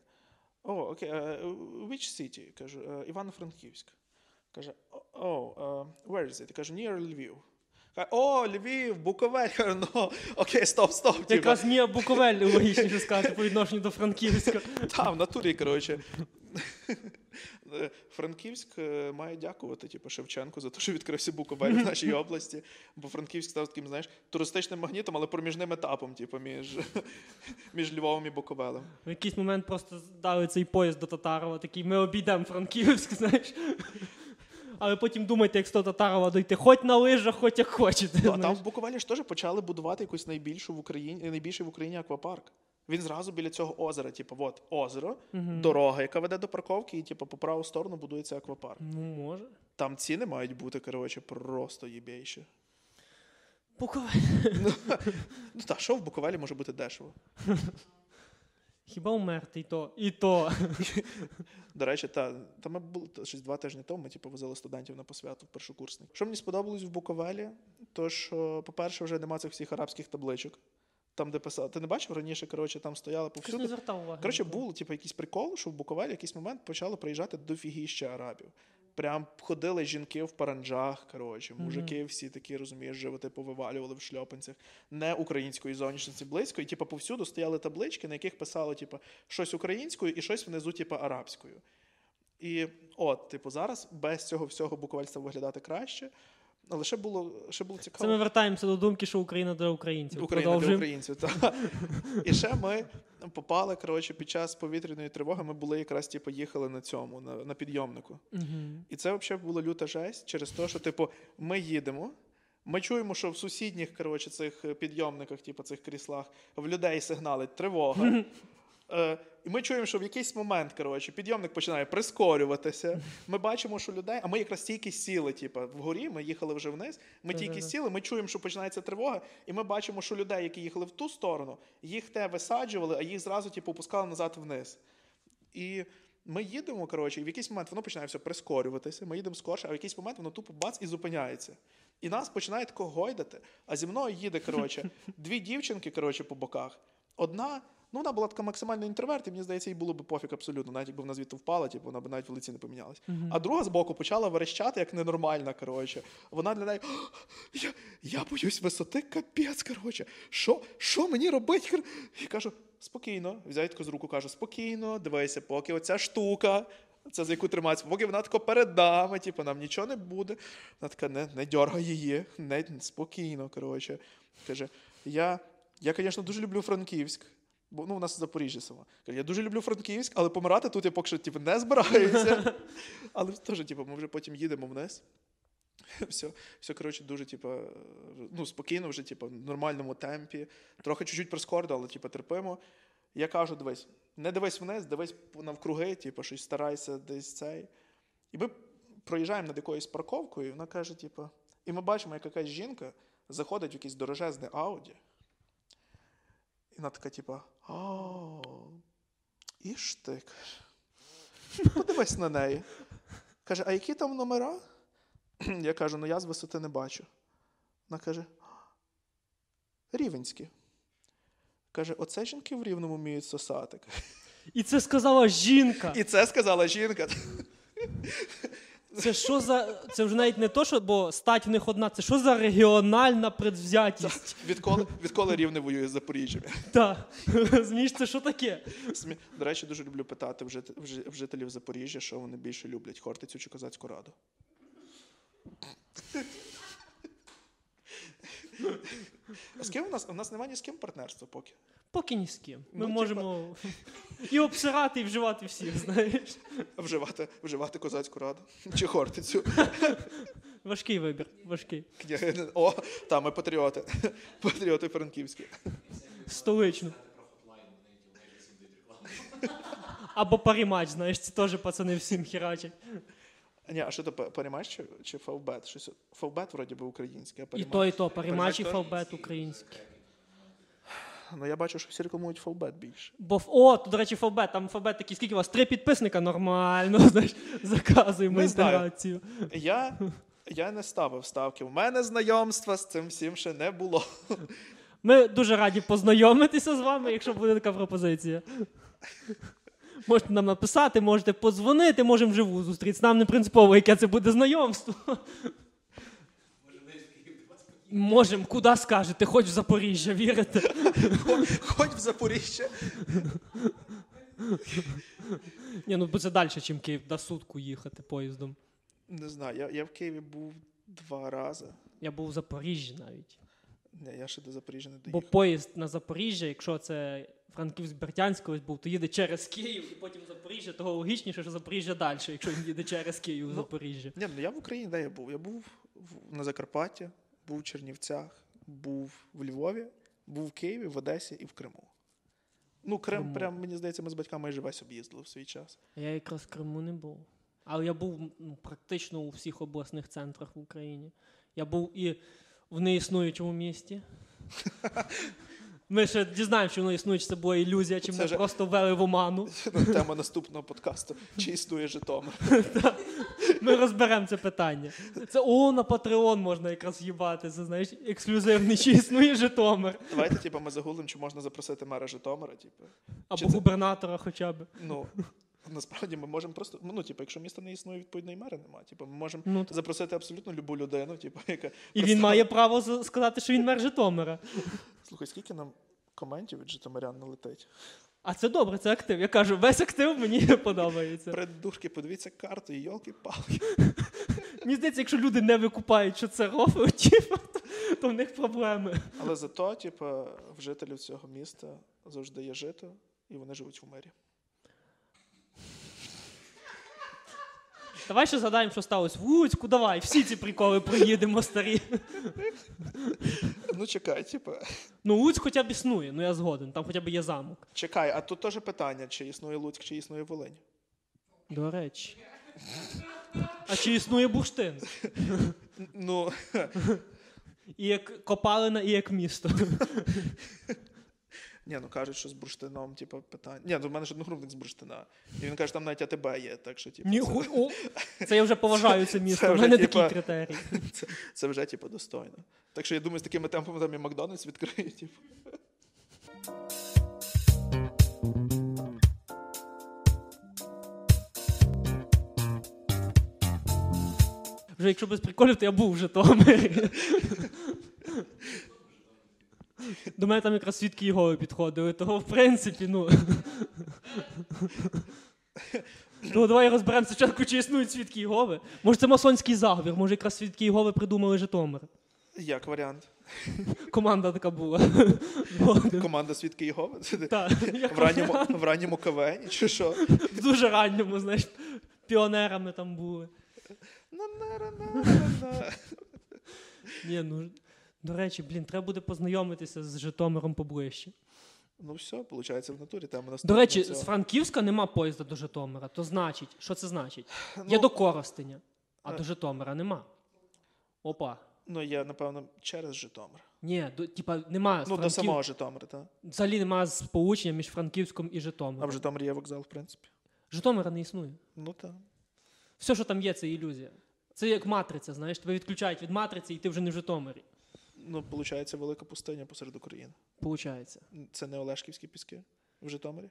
О, окей, е, which city? Кажу, «Е, Івано-Франківськ. Каже, о, е, where is it? Каже, near. Каже, О, Львів, Буковель. Ну, окей, стоп, стоп. Типа, Якраз Ніа Буковель логічніше сказати по відношенню до Франківська. Та, в натурі, коротше. Франківськ е, має дякувати типу, Шевченку за те, що відкрився Буковель в нашій області. Бо Франківськ став таким, знаєш, туристичним магнітом, але проміжним етапом, типу, між, між Львовом і Буковелем. В якийсь момент просто дали цей поїзд до Татарова, такий, ми обійдемо Франківськ, знаєш. Але потім думайте, як з Татарова дойти, хоч на лижах, хоч як хочете. Ну, а там в Буковелі ж теж почали будувати якусь найбільшу в Україні, найбільший в Україні аквапарк. Він зразу біля цього озера, типу, от озеро, дорога, яка веде до парковки, і типу, по праву сторону будується аквапарк. Ну, може. Там ціни мають бути, коротше, просто їбейші. Буковель. Ну так, що в Буковелі може бути дешево? <laughs> Хіба умерти і то, і то. До речі, та, та ми були щось два тижні тому, ми типу, возили студентів на посвяту в першокурсник. Що мені сподобалось в Буковелі, то що, по-перше, вже нема цих всіх арабських табличок. Там, де писали. Ти не бачив раніше, коротше, там стояли Щось не повсюди. звертав уваги. Коротше, був типу, якийсь прикол, що в Буковелі якийсь момент почало приїжджати дофігіще арабів. Прям ходили жінки в паранджах, коротше, мужики всі такі, розумієш, животи повивалювали в шльопанцях, не української зовнішності близько. І типу, повсюду стояли таблички, на яких писало, типу, щось українською і щось внизу, типу, арабською. І от, типу, зараз без цього всього буквально виглядати краще. Але ще було, ще було цікаво. Це ми вертаємося до думки, що Україна для українців. Україна для українців. Та. І ще ми попали, коротше, під час повітряної тривоги. Ми були якраз типу, їхали на цьому, на, на підйомнику. Мгм. І це взагалі була люта жесть через те, що, типу, ми їдемо. Ми чуємо, що в сусідніх коротше, цих підйомниках, типу, цих кріслах, в людей сигналить тривога. <laughs> Е, і ми чуємо, що в якийсь момент коротше, підйомник починає прискорюватися. Ми бачимо, що людей, а ми якраз тільки сіли, типу, вгорі, ми їхали вже вниз. Ми тільки сіли, ми чуємо, що починається тривога, і ми бачимо, що людей, які їхали в ту сторону, їх те висаджували, а їх зразу типу, опускали назад вниз. І ми їдемо, коротше, і в якийсь момент воно починає все прискорюватися. Ми їдемо скорше, а в якийсь момент воно тупо бац і зупиняється. І нас починає тако гойдати. А зі мною їде, коротше, <laughs> дві дівчинки, коротше, по боках. Одна, ну вона була така максимально інтроверт, і мені здається, їй було б пофіг абсолютно, навіть якби вона звідти впала, типу, вона б навіть в лиці не помінялась. А друга з боку почала верещати, як ненормальна, коротше. Вона для неї. Я, я боюсь висоти, капець, коротше. Що, що мені робити? кор-?» Я кажу, спокійно. Взяв таку з руку, кажу, спокійно, дивися, поки оця штука. Це за яку тримається, поки вона тако перед нами, типу, нам нічого не буде. Вона така, не, не дьоргай її, не, спокійно, коротше. Каже, я, я, звісно, дуже люблю Франківськ. Бо ну, у нас Запоріжжя сама. Каже, я дуже люблю Франківськ, але помирати тут я поки що типу, не збираюся. <laughs> Але теж, типу, ми вже потім їдемо вниз. <laughs> Все, все коротше, дуже, типу, ну, спокійно, вже, типу, в нормальному темпі. Трохи чуть-чуть прискорено, але типу, терпимо. Я кажу, дивись, не дивись вниз, дивись навкруги, типу, щось старайся десь цей. І ми проїжджаємо над якоюсь парковкою, і вона каже, типу, і ми бачимо, як якась жінка заходить в якийсь дорожезний Ауді. І вона така, типу, о, іж ти, каже. Подивись на неї. Каже, а які там номера? Я кажу, ну я з висоти не бачу. Вона каже, рівенські. Каже, оце жінки в рівному вміють сосати. І це сказала жінка. І це сказала жінка. Це що за. Це вже навіть не то, що, бо стать в них одна, це що за регіональна предвзятість? <laughs> Відколи, відколи рівне воює з Запоріжжям. Так. <laughs> Розумієш, це що таке? До речі, дуже люблю питати в, жит... в жи- в жителів Запоріжжя, що вони більше люблять Хортицю чи Козацьку Раду. А <laughs> з ким у нас? У нас немає ні з ким партнерства поки. Поки ні з ким. Ми Ну, типа- можемо і обсирати, і вживати всіх, знаєш. Вживати, вживати Козацьку Раду чи Хортицю. Важкий вибір, важкий. О, там ми патріоти. Патріоти франківські. Столичне. Або Parimatch, знаєш, ці теж пацани всім херачать. Ні, а що то Parimatch чи, чи Favbet? Щось Favbet вроді би український, а І то, і то, Parimatch і теж? Favbet український. Ну я бачу, що всі рекламують Favbet більше. Бо о, то, до речі, Favbet, там Favbet такий, скільки у вас? Три підписника? Нормально, <laughs> знаєш, заказуємо інтеграцію. Я, я не ставив ставки. У мене знайомства з цим всім ще не було. Ми дуже раді познайомитися з вами, якщо буде така пропозиція. Можете нам написати, можете подзвонити, можемо вживу зустрітися. Нам не принципово, яке це буде знайомство. Можемо, куди скажете, хоч в Запоріжжя, вірите? Хоч в Запоріжжя. Ні, ну бо це далі, ніж Київ, до сутку їхати поїздом. Не знаю, я, я в Києві був два рази. Я був в Запоріжжі навіть. Ні, я ще до Запоріжжя не Бо поїзд на Запоріжжя, якщо це франківськ бердянськ колись був, то їде через Київ і потім в Запоріжжя, того логічніше, що Запоріжжя далі, якщо він їде через Київ в Ну, Запоріжжя. Ні, ну я в Україні, де я був? Я був на Закарпатті, був в Чернівцях, був в Львові, був в Києві, в Одесі і в Криму. Ну, Крим, Криму. прям, мені здається, ми з батьками майже весь об'їздили в свій час. Я якраз в Криму не був. Але я був ну, практично у всіх обласних центрах в Україні. Я був і в неіснуючому місті. Ми ще дізнаємося, що воно існує, чи це була ілюзія, чи Це ми вже- просто ввели в оману. <laughs> Тема наступного подкасту. Чи існує Житомир? <laughs> Ми розберемо це питання. Це о, на Patreon можна якраз їбати. Це знаєш, ексклюзивний, чи існує Житомир. Давайте, типу, ми загуглимо, чи можна запросити мера Житомира. Типу. Або Чи це- губернатора хоча б. Ну, насправді ми можемо просто. Ну, типу, якщо міста не існує, відповідної мера немає. Типу, ми можемо Ну, запросити абсолютно любу людину, типу, яка. І він має право сказати, що він мер Житомира. Слухай, скільки нам коментів від Житомирян налетить? А це добре, це актив. Я кажу, весь актив мені <laughs> подобається. Придурки, подивіться карту і йолки-палки. <laughs> Мені здається, якщо люди не викупають, що це рофи, то, <laughs> то в них проблеми. Але зато, типу, в жителів цього міста завжди є жито, і вони живуть в мері. Давай ще згадаємо, що сталося в Луцьку, давай, всі ці приколи проїдемо старі. Ну чекай, типу. Ну, Луцьк хоча б існує, ну я згоден, там хоча б є замок. Чекай, а тут теж питання, чи існує Луцьк, чи існує Волинь. До речі. А чи існує бурштин? Ну, І як копалина, і як місто. Ні, ну кажуть, що з бурштином, типу, питання. Ні, ну в мене ж одногрупник з бурштина. І він каже, там навіть АТБ є, так що, типу, це, о, це я вже поважаю це <laughs> місто. Це вже, мене типа, такі критерії. <laughs> це, це вже, типу, достойно. Так що я думаю, з такими темпами там і Макдональдс відкриє, типу. Вже якщо без приколів, то я був в Житомирі. <laughs> До мене там якраз свідки Єгови підходили, того в принципі, ну. То давай розберемося спочатку, чи існують свідки Єгови. Може, це масонський заговір, може, якраз свідки Єгови придумали Житомир. Як варіант? Команда така була. <laughs> Команда Свідки Єгови? Так, В ранньому, в ранньому КВН, чи що? в дуже ранньому, знаєш, піонерами там були. На-на-на-на-на. Ні, ну до речі, блін, треба буде познайомитися з Житомиром поближче. Ну все, виходить, в натурі тема До речі, цього. з Франківська нема поїзда до Житомира. То значить, що це значить? Є Ну, до Коростеня, а е. до Житомира нема. Опа. Ну, я, напевно, через Житомир. Ні, до, типа немає Ну, до самого Житомира, так. Взагалі немає сполучення між Франківськом і Житомиром. А в Житомирі є вокзал, в принципі. Житомира не існує. Ну так. Все, що там є, це ілюзія. Це як матриця, знаєш, тебе відключають від матриці, і ти вже не в Житомирі. Ну, виходить, велика пустиня посеред України. Получається. Це не Олешківські піски в Житомирі.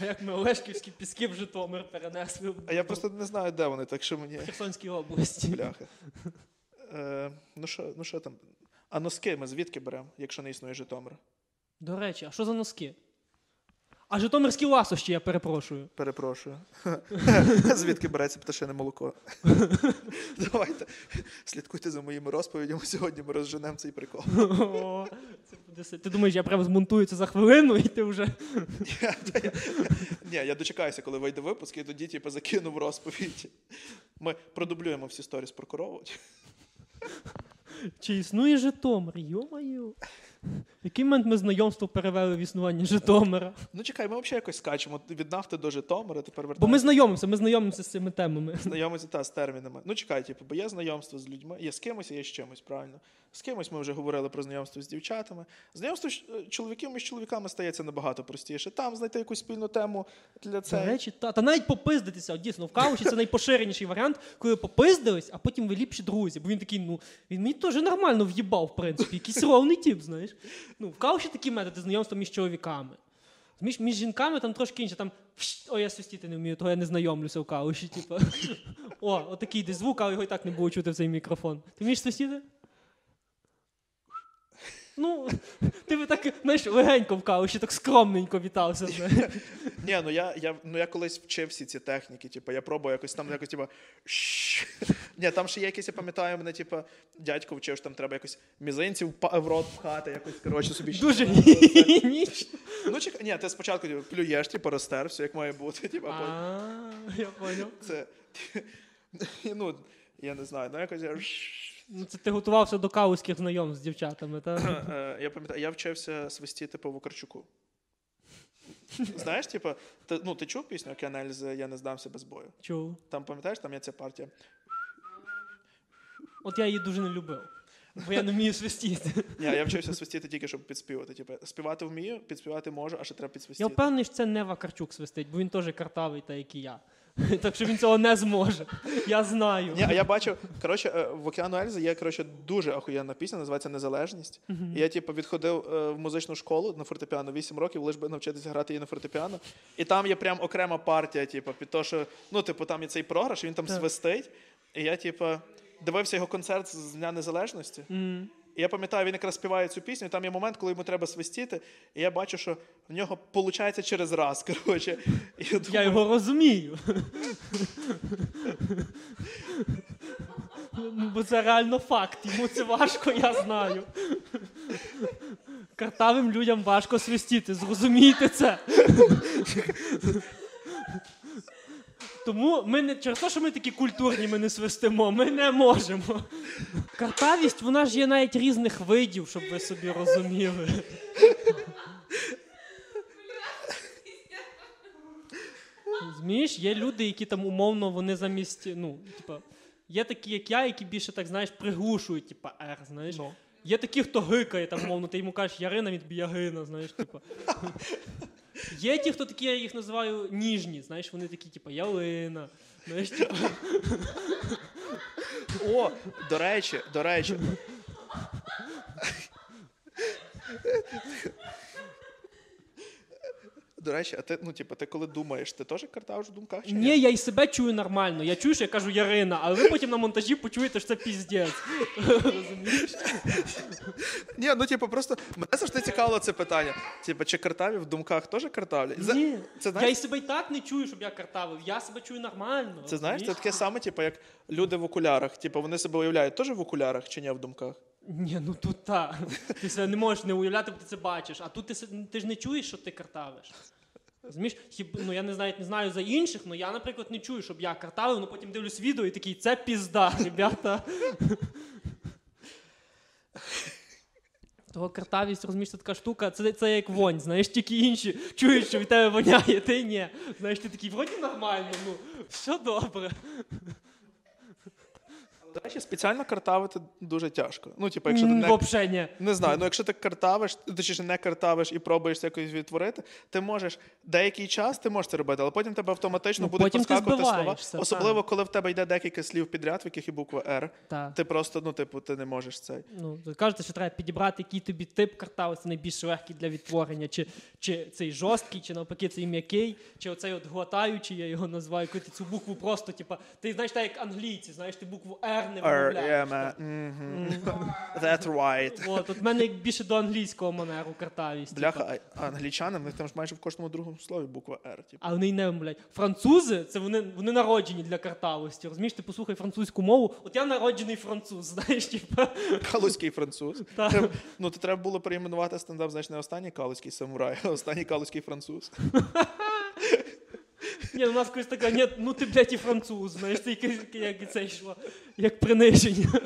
А як ми Олешківські піски в Житомир перенесли А я просто не знаю, де вони, так що мені Херсонській області. бляха. Е, ну, що, ну що там? А носки ми звідки беремо, якщо не існує Житомир? До речі, а що за носки? А Житомирські ласощі, я перепрошую. Перепрошую. <laughs> Звідки береться пташине молоко? <laughs> Давайте слідкуйте за моїми розповідями. Сьогодні ми розженемо цей прикол. <laughs> О, це Ти думаєш, я прямо змонтую це за хвилину, і ти вже. Ні, я дочекаюся, коли вийде випуск, і тоді типу, закину в розповідь. Ми продублюємо всі сторіс про корову. Чи існує Житомир? Йо-моє. Який момент ми знайомство перевели в існування Житомира? Ну чекай, ми взагалі якось скачемо від нафти до Житомира, тепер Бо ми знайомимося, ми знайомимося з цими темами. Знайомиться та з термінами. Ну чекай, типу, бо є знайомство з людьми, є з кимось, є з чимось, правильно. З кимось ми вже говорили про знайомство з дівчатами. Знайомство з е, чоловіків між чоловіками стається набагато простіше. Там знайти якусь спільну тему для До цього. речі, та, та навіть попиздитися. От дійсно, в кауші це найпоширеніший варіант, коли попиздились, а потім ви ліпші друзі. Бо він такий, ну, він мені теж нормально в'їбав, в принципі, якийсь ровний тип, знаєш. Ну, в кауші такі методи знайомства між чоловіками. Між, між жінками там трошки інше. Там о, я свистіти не вмію, того я не знайомлюся в кауші. Типу. <laughs> О, отакий десь звук, але його і так не було чути в цей мікрофон. Ти вмієш свистіти? Ну, <laughs> ти би так, знаєш, легенько в кауші, так скромненько вітався. <laughs> Ні, ну я, я, ну я колись вчив всі ці техніки, типу, я пробую якось там якось, типу, <laughs> Ні, там ще є якісь, я пам'ятаю, мене, типу, дядько вчив, що там треба якось мізинців в рот пхати, якось, коротше, собі. Дуже гігієнічно. Ну, чекай, ні, ти спочатку типу, плюєш, типу, розтер, все як має бути, типу, а я поняв. це, ну, я не знаю, ну якось. Ну, це ти готувався до каузьких знайомств з дівчатами, так? Е, Я пам'ятаю, я вчився свистіти по Вакарчуку. <laughs> Знаєш, типу, ти, ну, ти чув пісню Кенельз Я не здамся без бою. Чув. Там пам'ятаєш, там є ця партія. От я її дуже не любив. Бо я не вмію свистіти. Ні, я вчився свистіти тільки, щоб підспівати. Типу, співати вмію, підспівати можу, а ще треба Я підсвистіти. впевнений, що це не Вакарчук свистить, бо він теж картавий, так як і я. <laughs> Так що він цього не зможе. Я знаю. Ні, а я бачу, коротше, е, в Океану Ельзи є коротше, дуже охуєнна пісня, називається Незалежність. І я, типу, відходив е, в музичну школу на фортепіано 8 років, лише би навчитися грати її на фортепіано. І там є прям окрема партія, типу, під то, що ну, типу, там є цей програш, він там Так. свистить. І я, типу, дивився його концерт з Дня Незалежності. М. І я пам'ятаю, він якраз співає цю пісню, і там є момент, коли йому треба свистіти, і я бачу, що в нього виходить через раз. Коротше. І я, Я його розумію. Ну, Бо це реально факт. Йому це важко, я знаю. Картавим людям важко свистіти, зрозумійте це. Тому ми не через те, що ми такі культурні, ми не свистимо, ми не можемо. Картавість, вона ж є навіть різних видів, щоб ви собі розуміли. Розумієш, є люди, які там умовно вони замість, ну, типа, є такі, як я, які більше так, знаєш, приглушують, типа, R, знаєш. Ну. Є такі, хто гикає, там, умовно, ти йому кажеш Ярина, він тобі Ягина, знаєш, типа. Є ті, хто такі, я їх називаю ніжні, знаєш, вони такі, типа, ялина. Знаєш, типу... О, до речі, до речі. До речі, а ти, ну, типу, ти коли думаєш, ти теж картавиш в думках? Чи ні? Я і себе чую нормально. Я чую, що я кажу Ярина, але ви потім на монтажі почуєте, що це піздець. Розумієш? Ні, ну типу, просто мене завжди цікавило це питання. Типу, чи картаві в думках теж картавлять? За- Ні. Це Я знаєш, і себе і так не чую, щоб я картавив. Я себе чую нормально. це знаєш, це розумієш? таке саме, типу, як люди в окулярах. Типу, вони себе уявляють теж в окулярах чи ні в думках? Ні, ну тут так. Ти себе не можеш не уявляти, бо ти це бачиш. А тут ти, ти ж не чуєш, що ти картавиш. Розумієш? Хіб, ну я не знаю, не знаю за інших, але я, наприклад, не чую, щоб я картавив, але потім дивлюсь відео і такий, це пізда, ребята. Того картавість, розумієш, це така штука, це, це як вонь, знаєш, тільки інші чують, що від тебе воняє, ти ні. Знаєш, ти такий, вроді нормально, ну, все добре. До речі, спеціально картавити дуже тяжко. Ну, типу, якщо ти не, Взагалі ні. не знаю, ну якщо ти картавиш, точніше не картавиш і пробуєш це якось відтворити, ти можеш деякий час ти можеш це робити, але потім тебе автоматично Ну, будуть потім проскакувати слова. Особливо, коли в тебе йде декілька слів підряд, в яких і буква Р. Так. Ти просто, ну, типу, ти не можеш цей. Ну, кажете, що треба підібрати, який тобі тип картавиці найбільш легкий для відтворення, чи, чи цей жорсткий, чи навпаки цей м'який, чи оцей от глотаючий, я його називаю, коли ти цю букву просто, типа, ти знаєш, так як англійці, знаєш, ти букву R не R, вимовляєш. yeah, man. Mhm. That's right. От, от мене більше до англійського манеру картавість. Бляха, типа. а англічани, в них там ж майже в кожному другому слові буква R. Типу. А вони й не вимовляють. Французи, це вони, вони народжені для картавості. Розумієш, ти послухай французьку мову. От я народжений француз, <laughs> знаєш, типа. Калузький француз. <laughs> Так. Треба- Ну, то треба було перейменувати стендап, знаєш, не останній калузький самурай, а останній калузький француз. <laughs> Ні, у нас якось така, ні, ну ти, блядь, і француз, знаєш, це як, як і це йшло, як приниження.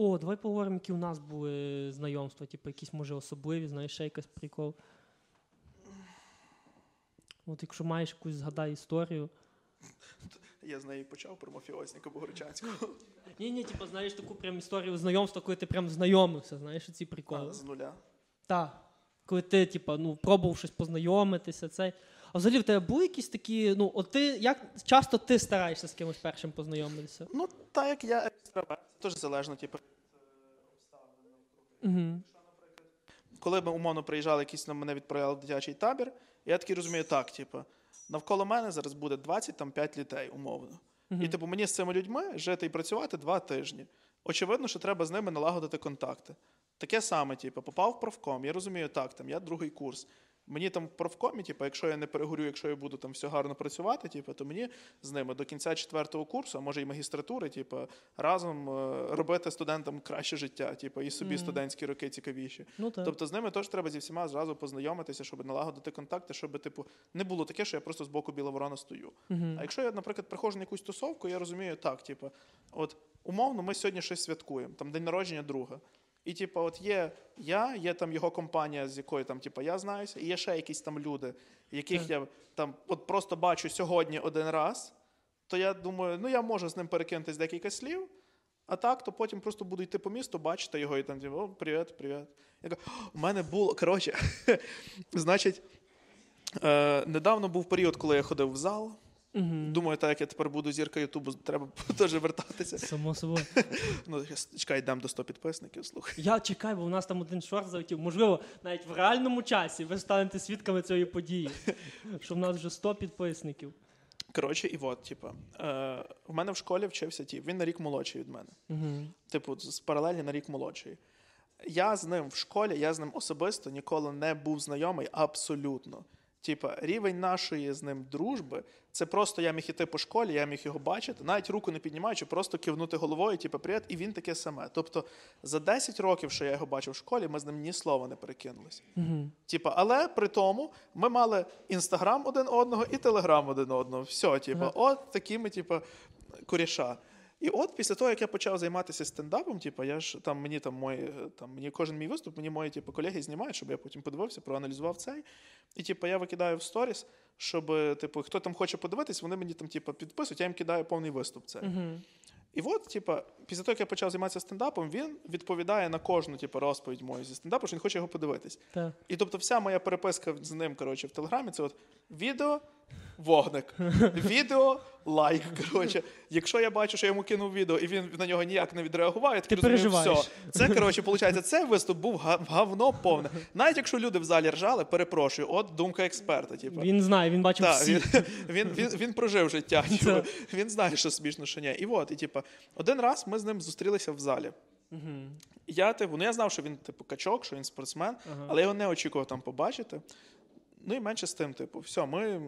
О, давай поговоримо, які у нас були знайомства, типу якісь, може, особливі, знаєш, ще якийсь прикол. От якщо маєш якусь згадай історію. Я з неї почав про мафіозника Богородчанського. <laughs> Ні, ні, типу, знаєш таку прям історію знайомства, коли ти прям знайомився, знаєш, ці приколи. А, З нуля. Так. Коли ти, типа, ну, пробував щось познайомитися, цей. А взагалі в тебе були якісь такі, ну, от ти, як часто ти стараєшся з кимось першим познайомитися? Ну, так як я екстраверт, це теж залежно, типу. від Угу. Коли ми умовно приїжджали, якийсь на мене відправляли в дитячий табір, я такий розумію, так, типу, навколо мене зараз буде 25 літей, умовно. І типу, мені з цими людьми жити і працювати два тижні. Очевидно, що треба з ними налагодити контакти. Таке саме, типу, попав в профком, я розумію, так, там я другий курс. Мені там в профкомі, типу, якщо я не перегорю, якщо я буду там все гарно працювати, типу, то мені з ними до кінця четвертого курсу, а може і магістратури, типу, разом е, робити студентам краще життя, типу, і собі студентські роки цікавіші. Ну так. Тобто з ними теж треба зі всіма зразу познайомитися, щоб налагодити контакти, щоб типу не було таке, що я просто з боку біла ворона стою. А якщо я, наприклад, приходжу на якусь тусовку, я розумію так, типу, от умовно, ми сьогодні щось святкуємо, там день народження друга. І, типу, от є я, є там його компанія, з якою там, типу, я знаюся, і є ще якісь там люди, яких Так. я там от просто бачу сьогодні один раз, то я думаю, ну я можу з ним перекинутись декілька слів, а так, то потім просто буду йти по місту, бачити його і там, типу, о, привіт, привіт. Я кажу, «О, у мене було, коротше, <laughs> значить, е, недавно був період, коли я ходив в зал. Угу. Думаю, так як я тепер буду зірка Ютубу, треба <laughs> теж вертатися. Само собою. <laughs> Ну, чекай, йдемо до 100 підписників, слухай. Я чекаю, бо у нас там один шорт залетів. Можливо, навіть в реальному часі ви станете свідками цієї події, <laughs> що в нас вже 100 підписників. Коротше, і от, типу, е, в мене в школі вчився тіп, він на рік молодший від мене. Угу. Типу, з паралельно на рік молодший. Я з ним в школі, я з ним особисто ніколи не був знайомий абсолютно. Типа, рівень нашої з ним дружби, це просто я міг іти по школі, я міг його бачити, навіть руку не піднімаючи, просто кивнути головою, типу, привіт, і він таке саме. Тобто за 10 років, що я його бачив в школі, ми з ним ні слова не перекинулися. Угу. Типа, але при тому ми мали інстаграм один одного і телеграм один одного. Все, типа, Ага. от такі ми, типа, коріша. І от після того, як я почав займатися стендапом, типу, я ж там мені там мої е, там мені кожен мій виступ, мені мої типу, колеги знімають, щоб я потім подивився, проаналізував цей. І типу, я викидаю в сторіс, щоб типу, хто там хоче подивитись, вони мені там типу, підписують, я їм кидаю повний виступ. Цей. І от, типа, після того, як я почав займатися стендапом, він відповідає на кожну типу, розповідь мою зі стендапу, що він хоче його подивитись. Так. І тобто вся моя переписка з ним, коротше, в Телеграмі, це от відео, вогник, відео, лайк. Коротше, якщо я бачу, що я йому кинув відео і він на нього ніяк не відреагував, я Ти розумію, переживаєш. все. Це, коротше, виходить, цей виступ був га- говно повне. Навіть якщо люди в залі ржали, перепрошую, от думка експерта. Типу. Він знає, він бачив Так, всі. він, він, він, він прожив життя, <laughs> типу, він знає, що смішно, що ні. І от, і типу, один раз ми з ним зустрілися в залі. Я, типу, ну я знав, що він типу качок, що він спортсмен, але я його не очікував там побачити. Ну і менше з тим, типу, все, ми.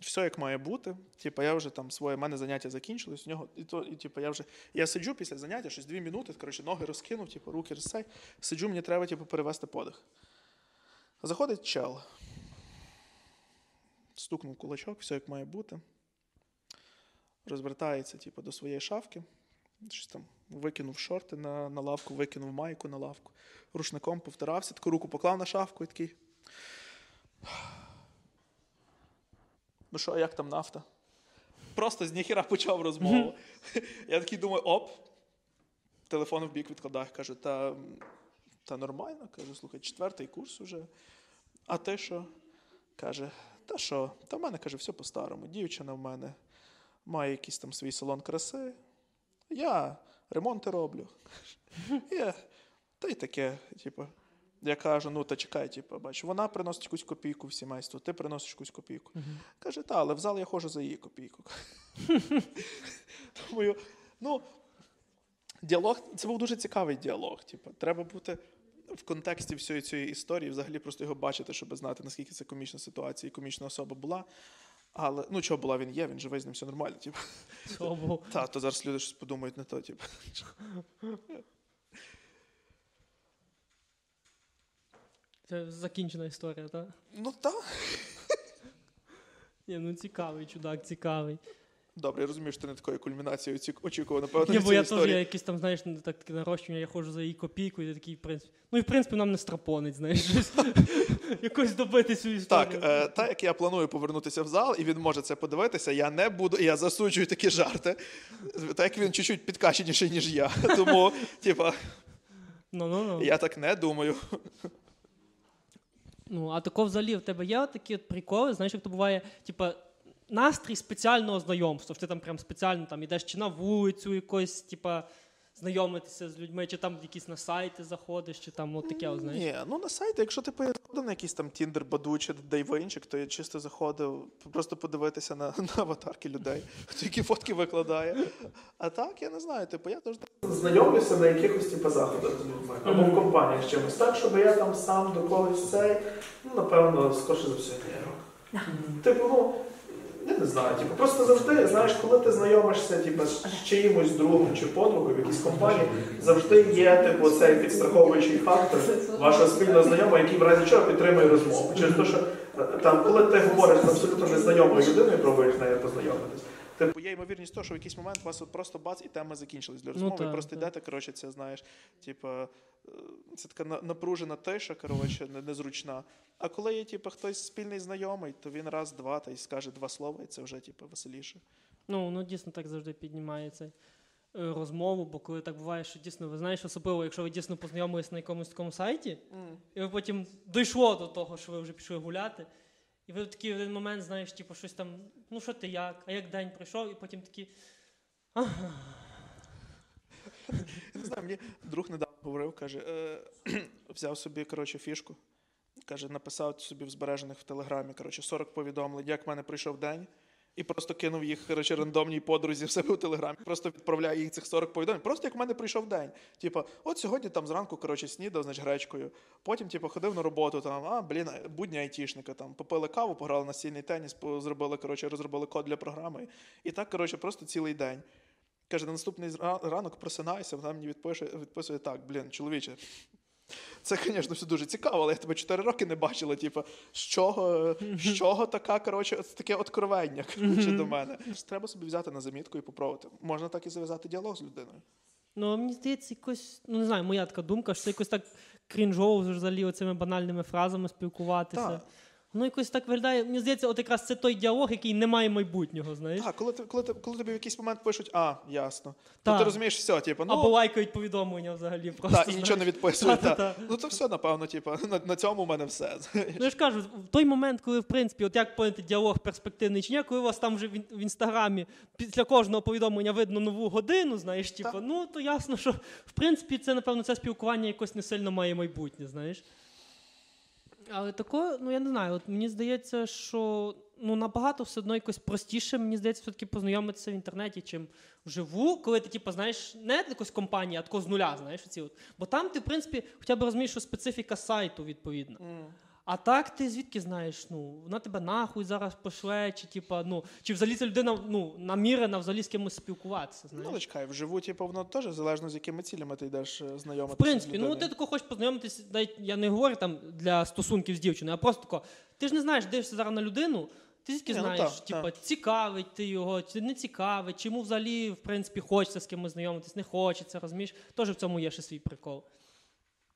Все як має бути. Типу, я вже там своє в мене заняття закінчилось. У нього і то, і типу, я вже я сиджу після заняття, щось дві минути, коротше, ноги розкинув, типу, руки розсей. Сиджу, мені треба, типу, перевести подих. Заходить чел. Стукнув кулачок, все як має бути. Розвертається, типу, до своєї шафки. Щось там викинув шорти на, на лавку, викинув майку на лавку, рушником повтирався, таку руку поклав на шафку і такий. Ну що, а як там нафта? Просто з ніхіра почав розмову. <laughs> Я такий думаю, оп, телефон в бік відкладаю. Каже, та, та нормально. Кажу, слухай, четвертий курс уже. А ти що? Каже, та що? Та в мене каже, все по-старому. Дівчина в мене має якийсь там свій салон краси. Я ремонти роблю. <laughs> Я, та й таке, типу. Я кажу, ну та чекай, типу, бачу, вона приносить якусь копійку в сімейство, ти приносиш якусь копійку. Каже, та, але в зал я ходжу за її копійку. <laughs> Думаю, ну, діалог, це був дуже цікавий діалог. Типу, треба бути в контексті всієї цієї історії, взагалі просто його бачити, щоб знати, наскільки це комічна ситуація і комічна особа була. Але ну чого була, він є, він живий з ним все нормально. Типу. Та, то зараз люди щось подумають не то, типу. <laughs> Це закінчена історія, так? Ну так. Ні, ну цікавий, чудак, цікавий. Добре, я розумію, що ти не такої кулмінації оці- очікував, напевно, Ні, бо я теж я якийсь там, знаєш, так таке нарощування, я ходжу за її копійку, і я такий, в принципі. Ну і в принципі нам не страпонить, знаєш, щось. <laughs> якось добити цю історію. Так, е, так як я планую повернутися в зал, і він може це подивитися, я не буду, я засуджую такі жарти. Так як він чуть-чуть підкаченіший, ніж я. <laughs> Тому, типа, Ну, ну, ну. я так не думаю. Ну, а тако взагалі в тебе є такі от приколи, знаєш, як то буває, типа, настрій спеціального знайомства. Ти там прям спеціально там ідеш чи на вулицю якось, типа, знайомитися з людьми, чи там якісь на сайти заходиш, чи там от таке, знаєш. Ні, ну на сайті, якщо ти заходив на якийсь там Tinder, Баду чи Дайвинчик, то я чисто заходив просто подивитися на, <laughs> на аватарки людей, хто які фотки викладає. А так, я не знаю, типу, я теж знайомлюся на якихось типу, заходах з людьми або в компаніях з чимось. Так, щоб я там сам до когось цей, ну, напевно, скорше за все, ні. Типу, ну. Я не знаю, типу, просто завжди, знаєш, коли ти знайомишся типу, з чиїмось другом чи подругою в якійсь компанії, завжди є типу, цей підстраховуючий фактор вашого спільного знайомого, який в разі чого підтримує розмову. Через те, що е, там, коли ти говориш з абсолютно незнайомою людиною, пробуєш з нею познайомитись. Типу, є ймовірність того, що в якийсь момент у вас от просто бац, і тема закінчилась для розмови. так, і просто так. йдете, коротше, це знаєш, типу, це така напружена тиша, коротше, незручна. А коли є, типу, хтось спільний знайомий, то він раз, два та й скаже два слова, і це вже типу, веселіше. Ну, ну дійсно так завжди піднімає цей. е, Розмову, бо коли так буває, що дійсно ви знаєш, особливо, якщо ви дійсно познайомились на якомусь такому сайті, і ви потім дійшло до того, що ви вже пішли гуляти, і ви в такий один момент, знаєш, типу, щось там, ну що ти як, а як день пройшов, і потім такі. Ага. <laughs> Я не знаю, мені друг недавно говорив, каже, е, <clears throat> взяв собі коротше, фішку. Каже, написав собі в збережених в телеграмі коротше, 40 повідомлень, як в мене прийшов день. і просто кинув їх коротше, рандомній подрузі в себе у телеграмі. Просто відправляє їх цих 40 повідомлень. Просто як в мене прийшов день. Типа, от сьогодні там зранку коротше, снідав, значить, гречкою. Потім, типу, ходив на роботу, там, а, блін, будні айтішника, там, попили каву, пограли на стільний теніс, зробили, коротше, розробили код для програми. І так, коротше, просто цілий день. Каже, на наступний ранок просинаюся, вона мені відпише, відписує так, блін, чоловіче. Це, звісно, все дуже цікаво, але я тебе 4 роки не бачила. Типу, з чого, з чого така, коротше, таке откровення коротше, до мене. Треба собі взяти на замітку і попробувати. Можна так і зав'язати діалог з людиною. Ну, мені здається, якось, ну не знаю, моя така думка, що це якось так крінжово взагалі оцими банальними фразами спілкуватися. Так. Воно якось так виглядає. Мені здається, от якраз це той діалог, який не має майбутнього, знаєш. Так, коли, ти, коли, ти, коли тобі в якийсь момент пишуть, а, ясно. То ти розумієш, все, типу, ну, Або лайкають повідомлення взагалі. Просто, та, і знаєш. нічого не відписують. Та, Та-та-та. Ну то все, напевно, типу, <laughs> на, на цьому в мене все. <laughs> знаєш. Ну я ж кажу, в той момент, коли в принципі, от як поняти діалог перспективний чи ні, коли у вас там вже в, в інстаграмі після кожного повідомлення видно нову годину, знаєш, типу, ну то ясно, що в принципі це, напевно, це спілкування якось не сильно має майбутнє, знаєш. Але тако, ну я не знаю, от мені здається, що ну набагато все одно якось простіше, мені здається, все-таки познайомитися в інтернеті, чим вживу, коли ти, типу, знаєш, не якось компанія, а тако з нуля, знаєш, оці от. Бо там ти, в принципі, хоча б розумієш, що специфіка сайту відповідна. А так ти звідки знаєш? Ну, вона тебе нахуй зараз пошле, чи типа, ну, чи взагалі ця людина ну, намірена взагалі з кимось спілкуватися. Ну, Знаєш? але чекай, вживу, типу, воно теж залежно з якими цілями ти йдеш е, В принципі, з ну ти тако хочеш познайомитися, навіть я не говорю там для стосунків з дівчиною, а просто тако, ти ж не знаєш, дивишся зараз на людину, ти звідки Ні, ну знаєш, типа, так. цікавить ти його, чи не цікавить, чи йому взагалі, в принципі, хочеться з кимось знайомитись, не хочеться, розумієш? Теж в цьому є ще свій прикол.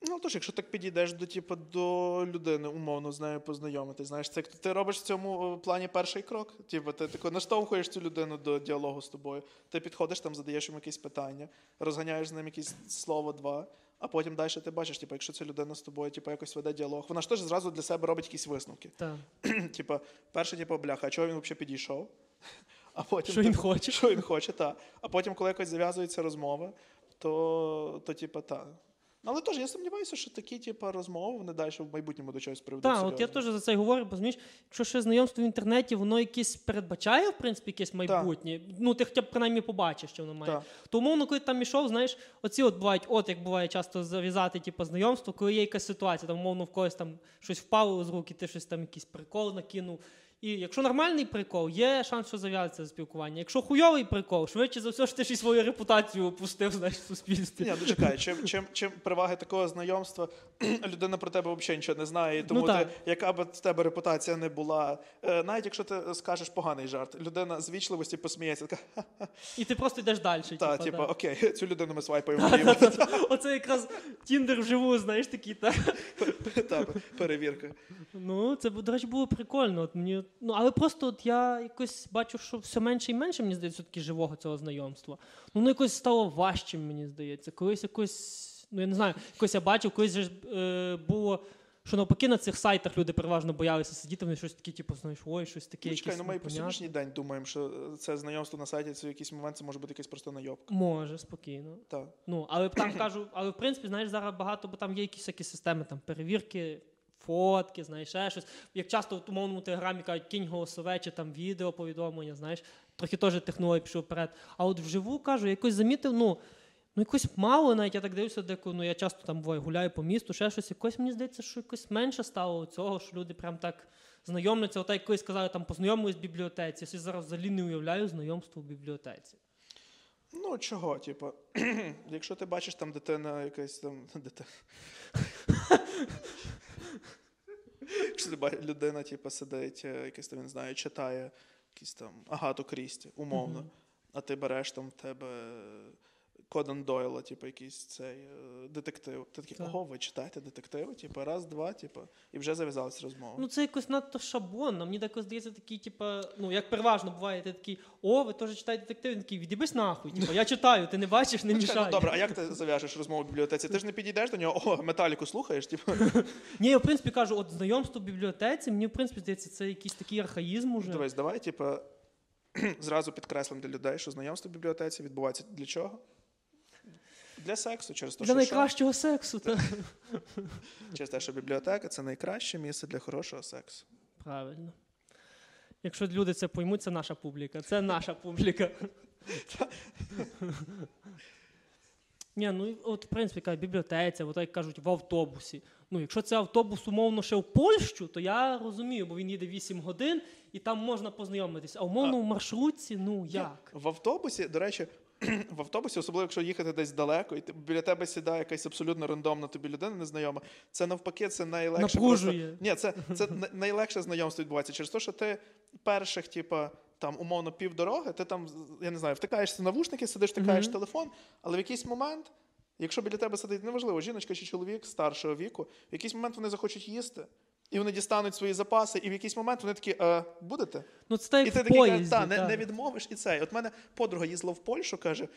Ну, тож, якщо так підійдеш до, типу, до людини, умовно з нею познайомитись, знаєш, це ти робиш в цьому е, плані перший крок. Типу, ти тако наштовхуєш цю людину до діалогу з тобою. Ти підходиш там, задаєш йому якісь питання, розганяєш з ним якісь слово два, а потім далі ти бачиш, типу, якщо ця людина з тобою типу, якось веде діалог, вона ж теж зразу для себе робить якісь висновки. Так. <clears throat> типу, перше, типу, бляха, а чого він взагалі підійшов? <laughs> А потім, Що він типу, хоче? Що він хоче, так. А потім, коли якось зав'язується розмова, то, то типу, так. Але теж я сумніваюся, що такі типу, розмови вони далі в майбутньому до чогось приведуть. Так, от я теж за це й говорю, бо розумієш, якщо ще знайомство в інтернеті, воно якесь передбачає, в принципі, якесь майбутнє. Ну, ти хоча б принаймні побачиш, що воно має. Так. То умовно, коли ти там ішов, знаєш, оці от бувають, от як буває часто зав'язати, типу, знайомство, коли є якась ситуація, там, умовно, в когось там щось впало з руки, ти щось там якийсь прикол накинув. І якщо нормальний прикол, є шанс, що зав'язаться спілкування. Якщо хуйовий прикол, швидше за все, що ти ще й свою репутацію опустив, знаєш, в суспільстві. Ні, ну чекай, чим, чим, чим переваги такого знайомства, <clears throat> людина про тебе взагалі нічого не знає, і тому Ну, ти, яка б в тебе репутація не була, е, навіть якщо ти скажеш поганий жарт, людина з вічливості посміється, така, І ти просто йдеш далі. та, типу, окей, <laughs> цю людину ми свайпаємо. <laughs> Оце якраз Тіндер вживу, знаєш, такий, та. Та, перевірка. Ну, це, до речі, було прикольно. От мені, ну, але просто от я якось бачу, що все менше і менше, мені здається, все-таки живого цього знайомства. Ну, воно якось стало важчим, мені здається. Колись якось, ну я не знаю, якось я бачив, колись же е, було. Що навпаки на цих сайтах люди переважно боялися сидіти, вони щось таке, типу, знаєш, ой, щось таке. Ну, чекай, ну ми по сьогоднішній день думаємо, що це знайомство на сайті, це в якийсь момент це може бути якась просто найобка. Може, спокійно. Так. Ну, але там кажу, але в принципі, знаєш, зараз багато, бо там є якісь такі системи, там перевірки, фотки, знаєш, ще щось. Як часто в умовному телеграмі кажуть, кінь голосове чи там відео повідомлення, знаєш, трохи теж технологія пішов вперед. А от вживу кажу, якось замітив, ну. Ну, якось мало, навіть я так дивлюся, де ну, я часто там буваю, гуляю по місту, ще щось. Якось мені здається, що якось менше стало цього, що люди прям так знайомляться. От як колись казали, там познайомились в бібліотеці. Я собі зараз взагалі не уявляю знайомство в бібліотеці. Ну, чого, типу, <clears throat> якщо ти бачиш там дитина якась там <laughs> дитина. <laughs> Якщо людина, типу, сидить, якийсь якась там, не знаю, читає якісь там Агату Крісті, умовно, а ти береш там в тебе Кодан Дойла, типу, якийсь цей е, детектив. Ти такий, Так. ого, ви читаєте детективи? Типу, раз, два, типу, і вже зав'язалась розмова. Ну, це якось надто шаблонно. Мені так здається, такий, типу, ну, як переважно буває, ти такий, о, ви теж читаєте детектив, Він такий, відібись нахуй. Типу, я читаю, ти не бачиш, не Ну, мішай. ну, добре, а як ти зав'яжеш розмову в бібліотеці? Ти ж не підійдеш до нього, о, металіку слухаєш, типу. Ні, я в принципі кажу, от знайомство в бібліотеці, мені в принципі здається, це якийсь такий архаїзм уже. Дивись, давай, типу, <clears throat> зразу підкреслимо для людей, що знайомство в бібліотеці відбувається для чого? Для сексу, через те, Для що, найкращого сексу. Та. <laughs> через те, що бібліотека це найкраще місце для хорошого сексу. Правильно. Якщо люди це поймуть, це наша публіка. Це наша публіка. <laughs> Ні, ну от, в принципі, яка бібліотеці, от як кажуть, в автобусі. Ну, якщо це автобус, умовно, ще в Польщу, то я розумію, бо він їде 8 годин і там можна познайомитись. А умовно в маршрутці, ну як? В автобусі, до речі, в автобусі, особливо якщо їхати десь далеко, і ти- біля тебе сідає якась абсолютно рандомна тобі людина незнайома, це навпаки, це найлегше. Просто... Ні, це, це найлегше знайомство відбувається через те, що ти перших, типа, там, умовно, півдороги, ти там, я не знаю, втикаєшся в навушники, сидиш, втикаєш Мгм. телефон, але в якийсь момент. Якщо біля тебе сидить, неважливо, жіночка чи чоловік старшого віку, в якийсь момент вони захочуть їсти, і вони дістануть свої запаси, і в якийсь момент вони такі, е, будете? Ну це І ти такий поїзді. та, не, та. не відмовиш і це. От мене подруга їздила в Польщу, каже,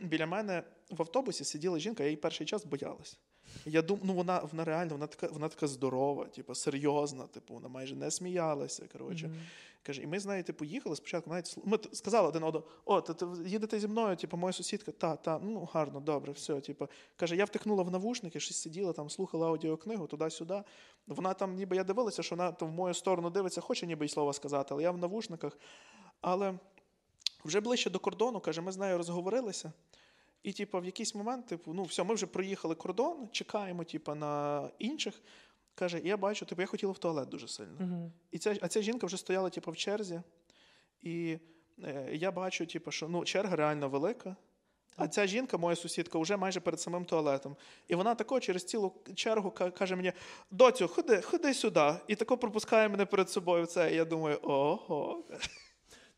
біля мене в автобусі сиділа жінка, я її перший час боялась. Я думаю, ну вона, вона реально, вона така, вона така здорова, типу, серйозна, типу, вона майже не сміялася. Коротше. Мгм. Каже, і ми з нею, типу, спочатку, навіть ми сказали один одному, о, ти, їдете зі мною, типу, моя сусідка, та, та, ну гарно, добре, все. Типу. Каже, я втикнула в навушники, щось сиділа там, слухала аудіокнигу туди-сюди. Вона там, ніби я дивилася, що вона там в мою сторону дивиться, хоче ніби й слова сказати, але я в навушниках. Але вже ближче до кордону, каже, ми з нею розговорилися. І, типу, в якийсь момент, типу, ну все, ми вже проїхали кордон, чекаємо, типу, на інших. Каже, я бачу, типу, я хотіла в туалет дуже сильно. Мгм. І ця, а ця жінка вже стояла, типу, в черзі. І е, я бачу, типу, що ну, черга реально велика. А ця жінка, моя сусідка, вже майже перед самим туалетом. І вона тако через цілу чергу каже мені: доцю, ходи, ходи сюди. І тако пропускає мене перед собою це. І я думаю, ого.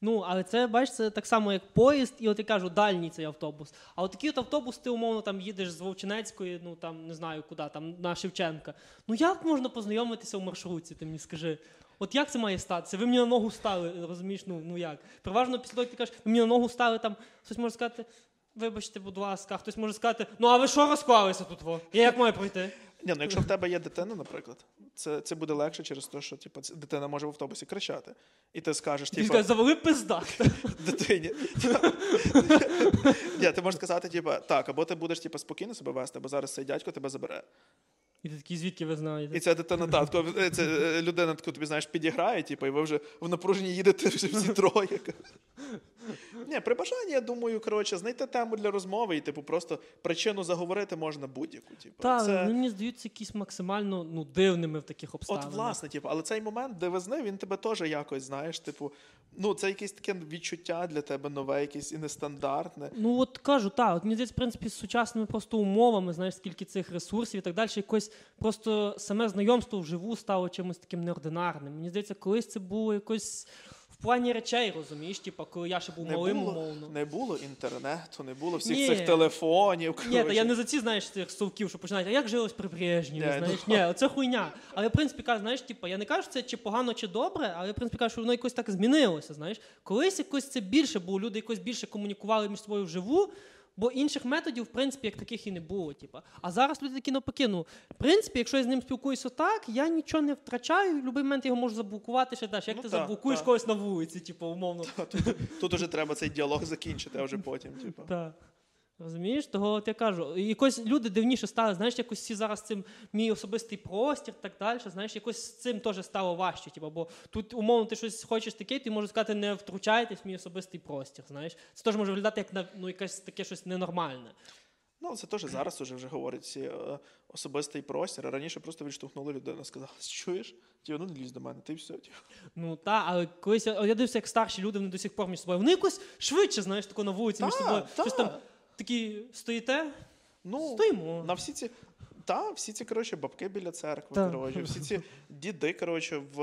Ну, але це, бачиш, це так само, як поїзд, і от я кажу, дальній цей автобус. А от такий от автобус, ти умовно там їдеш з Вовчинецької, ну там не знаю куди, там на Шевченка. Ну як можна познайомитися в маршрутці, ти мені скажи? От як це має статися? Ви мені на ногу стали, розумієш? Ну, ну як? Переважно після того, як ти кажеш, ви мені на ногу стали, там хтось може сказати, вибачте, будь ласка, хтось може сказати, ну а ви що розклалися тут? Во? Я як маю пройти? Ні, ну якщо в тебе є дитина, наприклад, це, це буде легше через те, що типу, дитина може в автобусі кричати. І ти скажеш, Ти типу, скаже, завали пизда. <laughs> дитині. Ні, ти можеш сказати, типу, так, або ти будеш типу, спокійно себе вести, або зараз цей дядько тебе забере. І ти такий, звідки ви знаєте? І ця дитина татко, це е, людина таку тобі знаєш, підіграє, типу, і ви вже в напруженні їдете вже всі троє. Ні, при бажанні, я думаю, коротше, знайти тему для розмови і, типу, просто причину заговорити можна будь-яку. Типу. Так, це... вони мені здаються якісь максимально ну, дивними в таких обставинах. От, власне, типу, але цей момент дивизни, він тебе теж якось, знаєш, типу, ну, це якесь таке відчуття для тебе нове, якесь і нестандартне. Ну от кажу, так, от мені здається, в принципі, з сучасними просто умовами, знаєш, скільки цих ресурсів і так далі, якось просто саме знайомство вживу стало чимось таким неординарним. Мені здається, колись це було якось в плані речей, розумієш, типу, коли я ще був Не малим, було, умовно. не було інтернету, не було всіх Ні. цих телефонів. Ні, та я не за ці, знаєш, цих совків, що починають, а як жилось при Брежнєві, Ні, знаєш? ну. Ні, це хуйня. Але в принципі кажу, знаєш, типу, я не кажу, що це чи погано, чи добре, але в принципі кажу, що воно якось так змінилося. Знаєш, колись якось це більше було, люди якось більше комунікували між собою вживу. Бо інших методів, в принципі, як таких і не було. Типу. А зараз люди такі навпаки, ну, в принципі, якщо я з ним спілкуюся так, я нічого не втрачаю, в будь-який момент його можу заблокувати ще далі. Як Ну, ти та, заблокуєш та. когось на вулиці, типу, умовно. Тут, тут уже треба цей діалог закінчити, а вже <laughs> потім. Типу. Так. Розумієш, того от я кажу, якось люди дивніше стали, знаєш, якось всі зараз цим мій особистий простір, так далі. Знаєш, якось з цим теж стало важче. Типу, бо тут, умовно, ти щось хочеш таке, ти можеш сказати, не втручайтесь в мій особистий простір. Знаєш, це теж може виглядати як на ну, якесь таке щось ненормальне. Ну, це теж зараз уже вже говорять всі е, особистий простір. Раніше просто відштовхнули людину, сказали, чуєш? Ті, ну не лізь до мене, ти все. Типу. Ну та, але колись я, дивився, як старші люди вони до сих пор між собою. Вони якось швидше, знаєш, тако на вулиці між собою. та. Щось там такі стоїте, Ну, стоїмо. на всі ці. Та, всі ці, коротше, бабки біля церкви, Та. коротше, всі ці діди, коротше, в,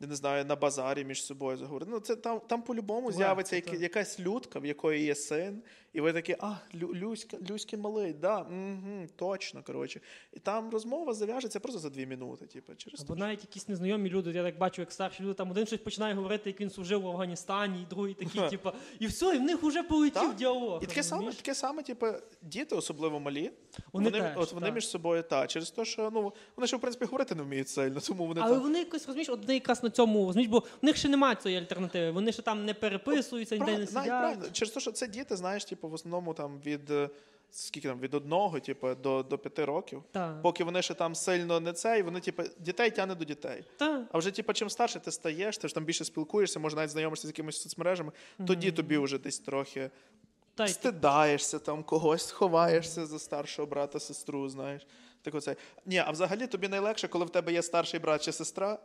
я не знаю, на базарі між собою заговорили. Ну, це там, там по-любому з'явиться як, якась людка, в якої є син, і ви такі, а, Лю, Люська, Люський малий, да, угу, точно, коротше. І там розмова зав'яжеться просто за дві минути, типу, через Або навіть якісь незнайомі люди, я так бачу, як старші люди, там один щось починає говорити, як він служив в Афганістані, і другий такий, типу, і все, і в них вже полетів Так. діалог. І таке саме, таке саме, типу, діти, особливо малі, Вони вони, теж, от вони так. між собою та через те, що ну вони ще в принципі говорити не вміють сильно, тому вони Але там. вони якось розумієш, от вони якраз на цьому розумієш, бо в них ще немає цієї альтернативи. Вони ще там не переписуються, ніде не сидять. правильно. Через те, що це діти, знаєш, типу, в основному там від е, скільки там від одного, типу, до, до п'яти років. Так. Поки вони ще там сильно не цей, вони, типу, дітей тягне до дітей. Та. А вже, типу, чим старше ти стаєш, ти ж там більше спілкуєшся, може навіть знайомишся з якимись соцмережами, тоді тобі вже десь трохи Та, стидаєшся там когось, ховаєшся за старшого брата, сестру, знаєш. Так оце. Ні, а взагалі тобі найлегше, коли в тебе є старший брат чи сестра.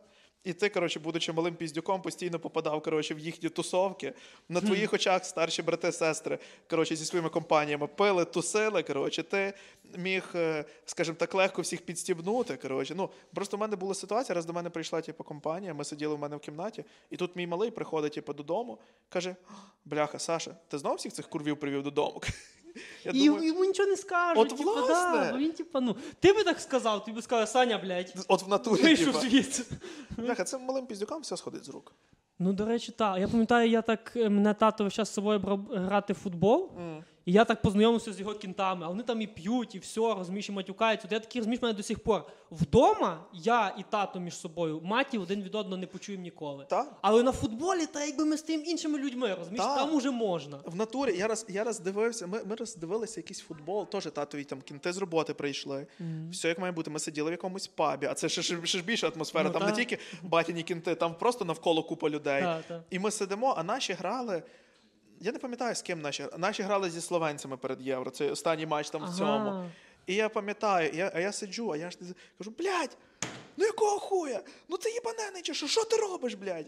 І ти, коротше, будучи малим піздюком, постійно попадав коротше, в їхні тусовки. На твоїх очах старші брати, сестри, коротше, зі своїми компаніями пили, тусили. Коротше, ти міг, е, скажімо так, легко всіх підстібнути. Коротше. Ну, просто в мене була ситуація, раз до мене прийшла типу, компанія, ми сиділи в мене в кімнаті, і тут мій малий приходить типу, додому, каже: Бляха, Саша, ти знов всіх цих курвів привів додому? <laughs> Я І думаю, йому нічого не скажуть. От, типу, власне. да, бо він, типу, ну, ти би так сказав, ти би сказав, Саня, блядь, от в натурі, вийшов звідси. бляха, це малим піздюкам все сходить з рук. Ну, до речі, так. Я пам'ятаю, я так е, мене тато весь час з собою брав грати в футбол, і я так познайомився з його кінтами, а вони там і п'ють, і все, розумієш, і матюкаються. От я такий розумієш, мене до сих пор. Вдома я і тато між собою матів один від одного не почуємо ніколи. Та? Але на футболі, та якби ми з тим іншими людьми, розумієш, Та. там уже можна. В натурі я раз, я раз дивився, ми, ми раз дивилися якийсь футбол, теж татові там кінти з роботи прийшли. Все як має бути. Ми сиділи в якомусь пабі, а це ще, ще, ще ж більша атмосфера. Ну, там та. не тільки батіні кінти, там просто навколо купа людей. Та, та. І ми сидимо, а наші грали. Я не пам'ятаю, з ким наші. Наші грали зі словенцями перед євро. Це останній матч там в цьому. І я пам'ятаю, я, а я сиджу, а я ж кажу, блядь, ну якого хуя? Ну це їбанений чи що? Що ти робиш, блядь?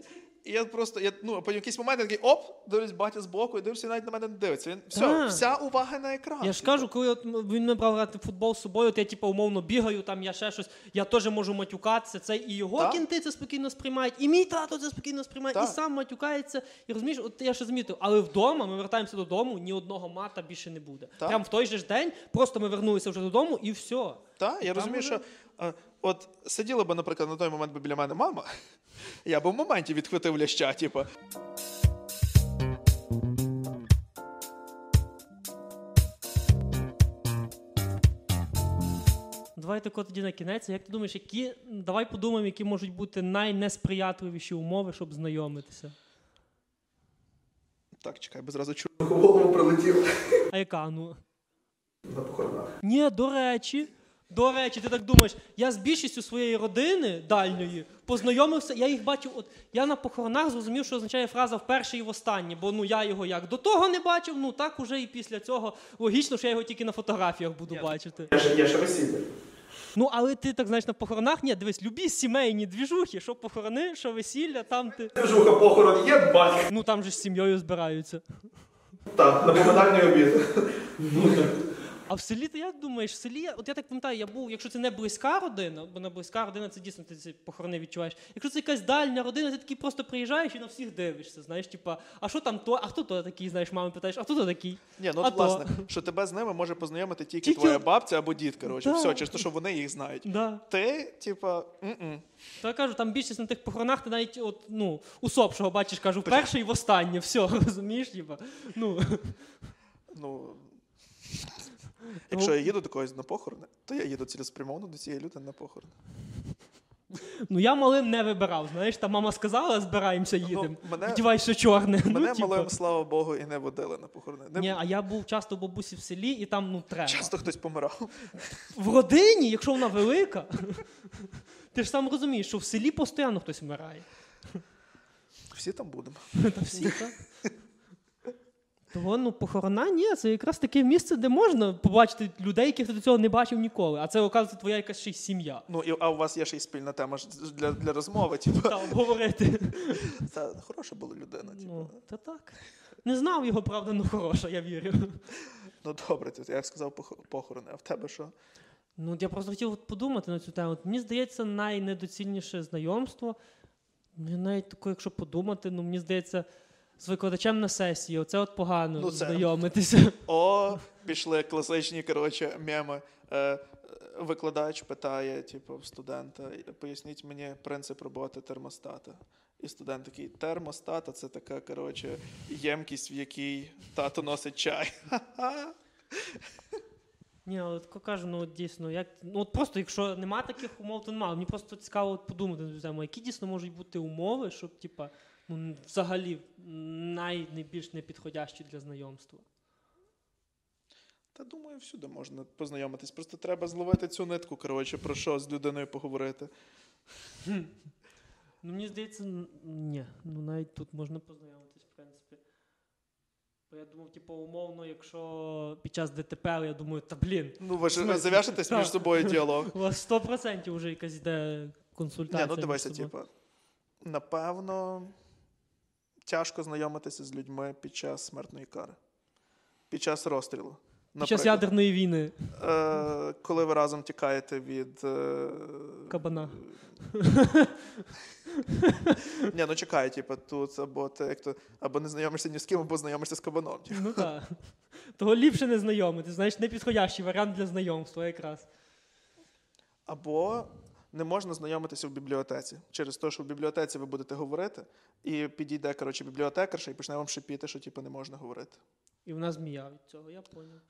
І я просто, я, ну, по якийсь момент я такий, оп, дивлюсь батя збоку, і дивлюся, навіть на мене не дивиться. Він, все, Так. вся увага на екран. Я ж кажу, коли от м- він мене брав грати в футбол з собою, от я типу, умовно бігаю, там я ще щось, я теж можу матюкатися. Це і його Так. кінти це спокійно сприймають, і мій тато це спокійно сприймає, і Так. сам матюкається. І розумієш, от я ще замітив, але вдома ми вертаємося додому, ні одного мата більше не буде. Так. Прям в той же ж день, просто ми вернулися вже додому і все. Так, я Там розумію, що е, от сиділа би, наприклад, на той момент би біля мене мама, <laughs> я би в моменті відхватив ляща, типу. Давай тако тоді на кінець. Як ти думаєш, які давай подумаємо, які можуть бути найнесприятливіші умови, щоб знайомитися? Так, чекай, бо зразу чую. Голову прилетів А яка? Ну на похоронах. Ні, до речі. До речі, ти так думаєш, я з більшістю своєї родини дальньої познайомився, я їх бачив. От я на похоронах зрозумів, що означає фраза вперше і востаннє, бо ну я його як до того не бачив, ну так уже і після цього логічно, що я його тільки на фотографіях буду бачити. Я ще, я ще весілля. Ну але ти так знаєш на похоронах, ні, дивись, любі сімейні двіжухи, що похорони, що весілля, там ти. Жуха похорон є, батько. Ну там же з сім'єю збираються. Так, на поминальний обід. А в селі ти як думаєш? В селі, от я так пам'ятаю, я був, якщо це не близька родина, бо на близька родина це дійсно ти ці похорони відчуваєш. Якщо це якась дальня родина, ти такий просто приїжджаєш і на всіх дивишся. Знаєш, типа, а що там то, а хто то такий, знаєш, мами питаєш, а хто то такий? Ні, ну от, то. власне, що тебе з ними може познайомити тільки, Тільки твоя бабця або дід, коротше. Да. Все, через те, що вони їх знають. Да. Ти, типа, м-м. То я кажу, там більшість на тих похоронах ти навіть от, ну, усопшого бачиш, кажу, вперше і востаннє, все, <laughs> розумієш, типа. Ну, ну. Якщо я їду до когось на похорони, то я їду цілеспрямовано до цієї людини на похорони. <laughs> ну я малим не вибирав, знаєш, там мама сказала, збираємося, їдемо. Ну, мене- Вдівай, що чорне. Мене ну, малим, слава Богу, і не водили на похорони. Не... Ні, а я був часто бабусі в селі, і там ну треба. Часто хтось помирав. В родині, якщо вона велика, <laughs> ти ж сам розумієш, що в селі постійно хтось вмирає. Всі там будемо. Та всі, так? Того, ну, похорона, ні, це якраз таке місце, де можна побачити людей, яких ти до цього не бачив ніколи. А це, оказується, твоя якась ще й сім'я. Ну, і, а у вас є ще й спільна тема для, для розмови. Типу. Та обговорити. <laughs> Та хороша була людина. Типу. Ну, та так. Не знав його, правда, ну хороша, я вірю. Ну добре, як сказав похорони, а в тебе що? Ну, я просто хотів от подумати на цю тему. От Мені здається, найнедоцільніше знайомство. Ну, навіть таке, якщо подумати, ну мені здається, з викладачем на сесії. Оце от погано Ну, це- знайомитися. <laughs> О, пішли класичні коротше, меми. Е, викладач питає, типу, студента, поясніть мені принцип роботи термостата. І студент такий, термостата це така, коротше, ємкість, в якій тато носить чай. Ні, але тако кажу, ну от дійсно, як ну от просто якщо нема таких умов, то нема. Мені просто цікаво подумати які дійсно можуть бути умови, щоб, типа, ну взагалі най, найбільш непідходящі для знайомства. Та думаю, всюди можна познайомитись. Просто треба зловити цю нитку, коротше, про що з людиною поговорити. <laughs> Ну, мені здається, ні. Ну, навіть тут можна познайомитись, в принципі. Бо я думав, типу, умовно, якщо під час ДТП, я думаю, та блін, Ну, ви ж смислі? зав'яжетесь між собою діалог. <laughs> у вас 100% вже якась йде консультація. Ні, ну дивися, типу, напевно, тяжко знайомитися з людьми під час смертної кари, під час розстрілу. Під час ядерної війни е, коли ви разом тікаєте від. Е, кабана. Ні, ну чекай, типу, тут або ти як то, або не знайомишся ні з ким, або знайомишся з кабаном. типу. Ну так. Того ліпше не знайомити. Знаєш, непідходящий варіант для знайомства якраз. Або не можна знайомитися в бібліотеці через те, що в бібліотеці ви будете говорити, і підійде коротше, бібліотекарша і почне вам шипіти, що типу, не можна говорити. І вона змія від цього, я поняв.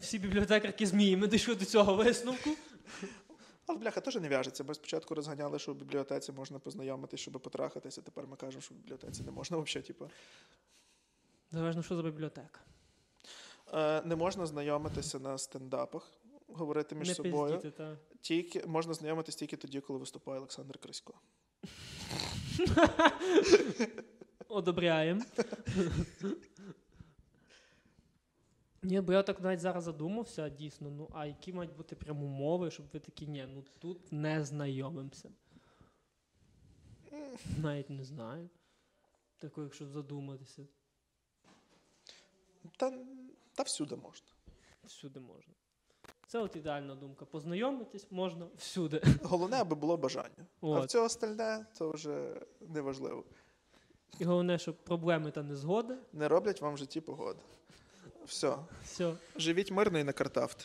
Всі бібліотекарки змії, ми дійшли до цього висновку. Але бляха теж не в'яжеться. Ми спочатку розганяли, що в бібліотеці можна познайомитися, щоб потрахатися. Тепер ми кажемо, що в бібліотеці не можна взагалі. Типу. Залежно, що за бібліотека. Е, не можна знайомитися на стендапах, говорити між не собою. пиздіти, та. Тільки можна знайомитись тільки тоді, коли виступає Олександр Крисько. Одобряємо. Ні, бо я так навіть зараз задумався, дійсно, ну а які мають бути прям умови, щоб ви такі, ні, ну тут не знайомимося. Навіть не знаю. Тако, якщо задуматися, Та, та всюди можна. всюди можна. Це от ідеальна думка. Познайомитись можна всюди. Головне, аби було бажання. А в цього остальне то вже неважливо. І головне, щоб проблеми та незгоди. Не роблять вам в житті погоди. Все. Все. Живіть мирно і не картавте.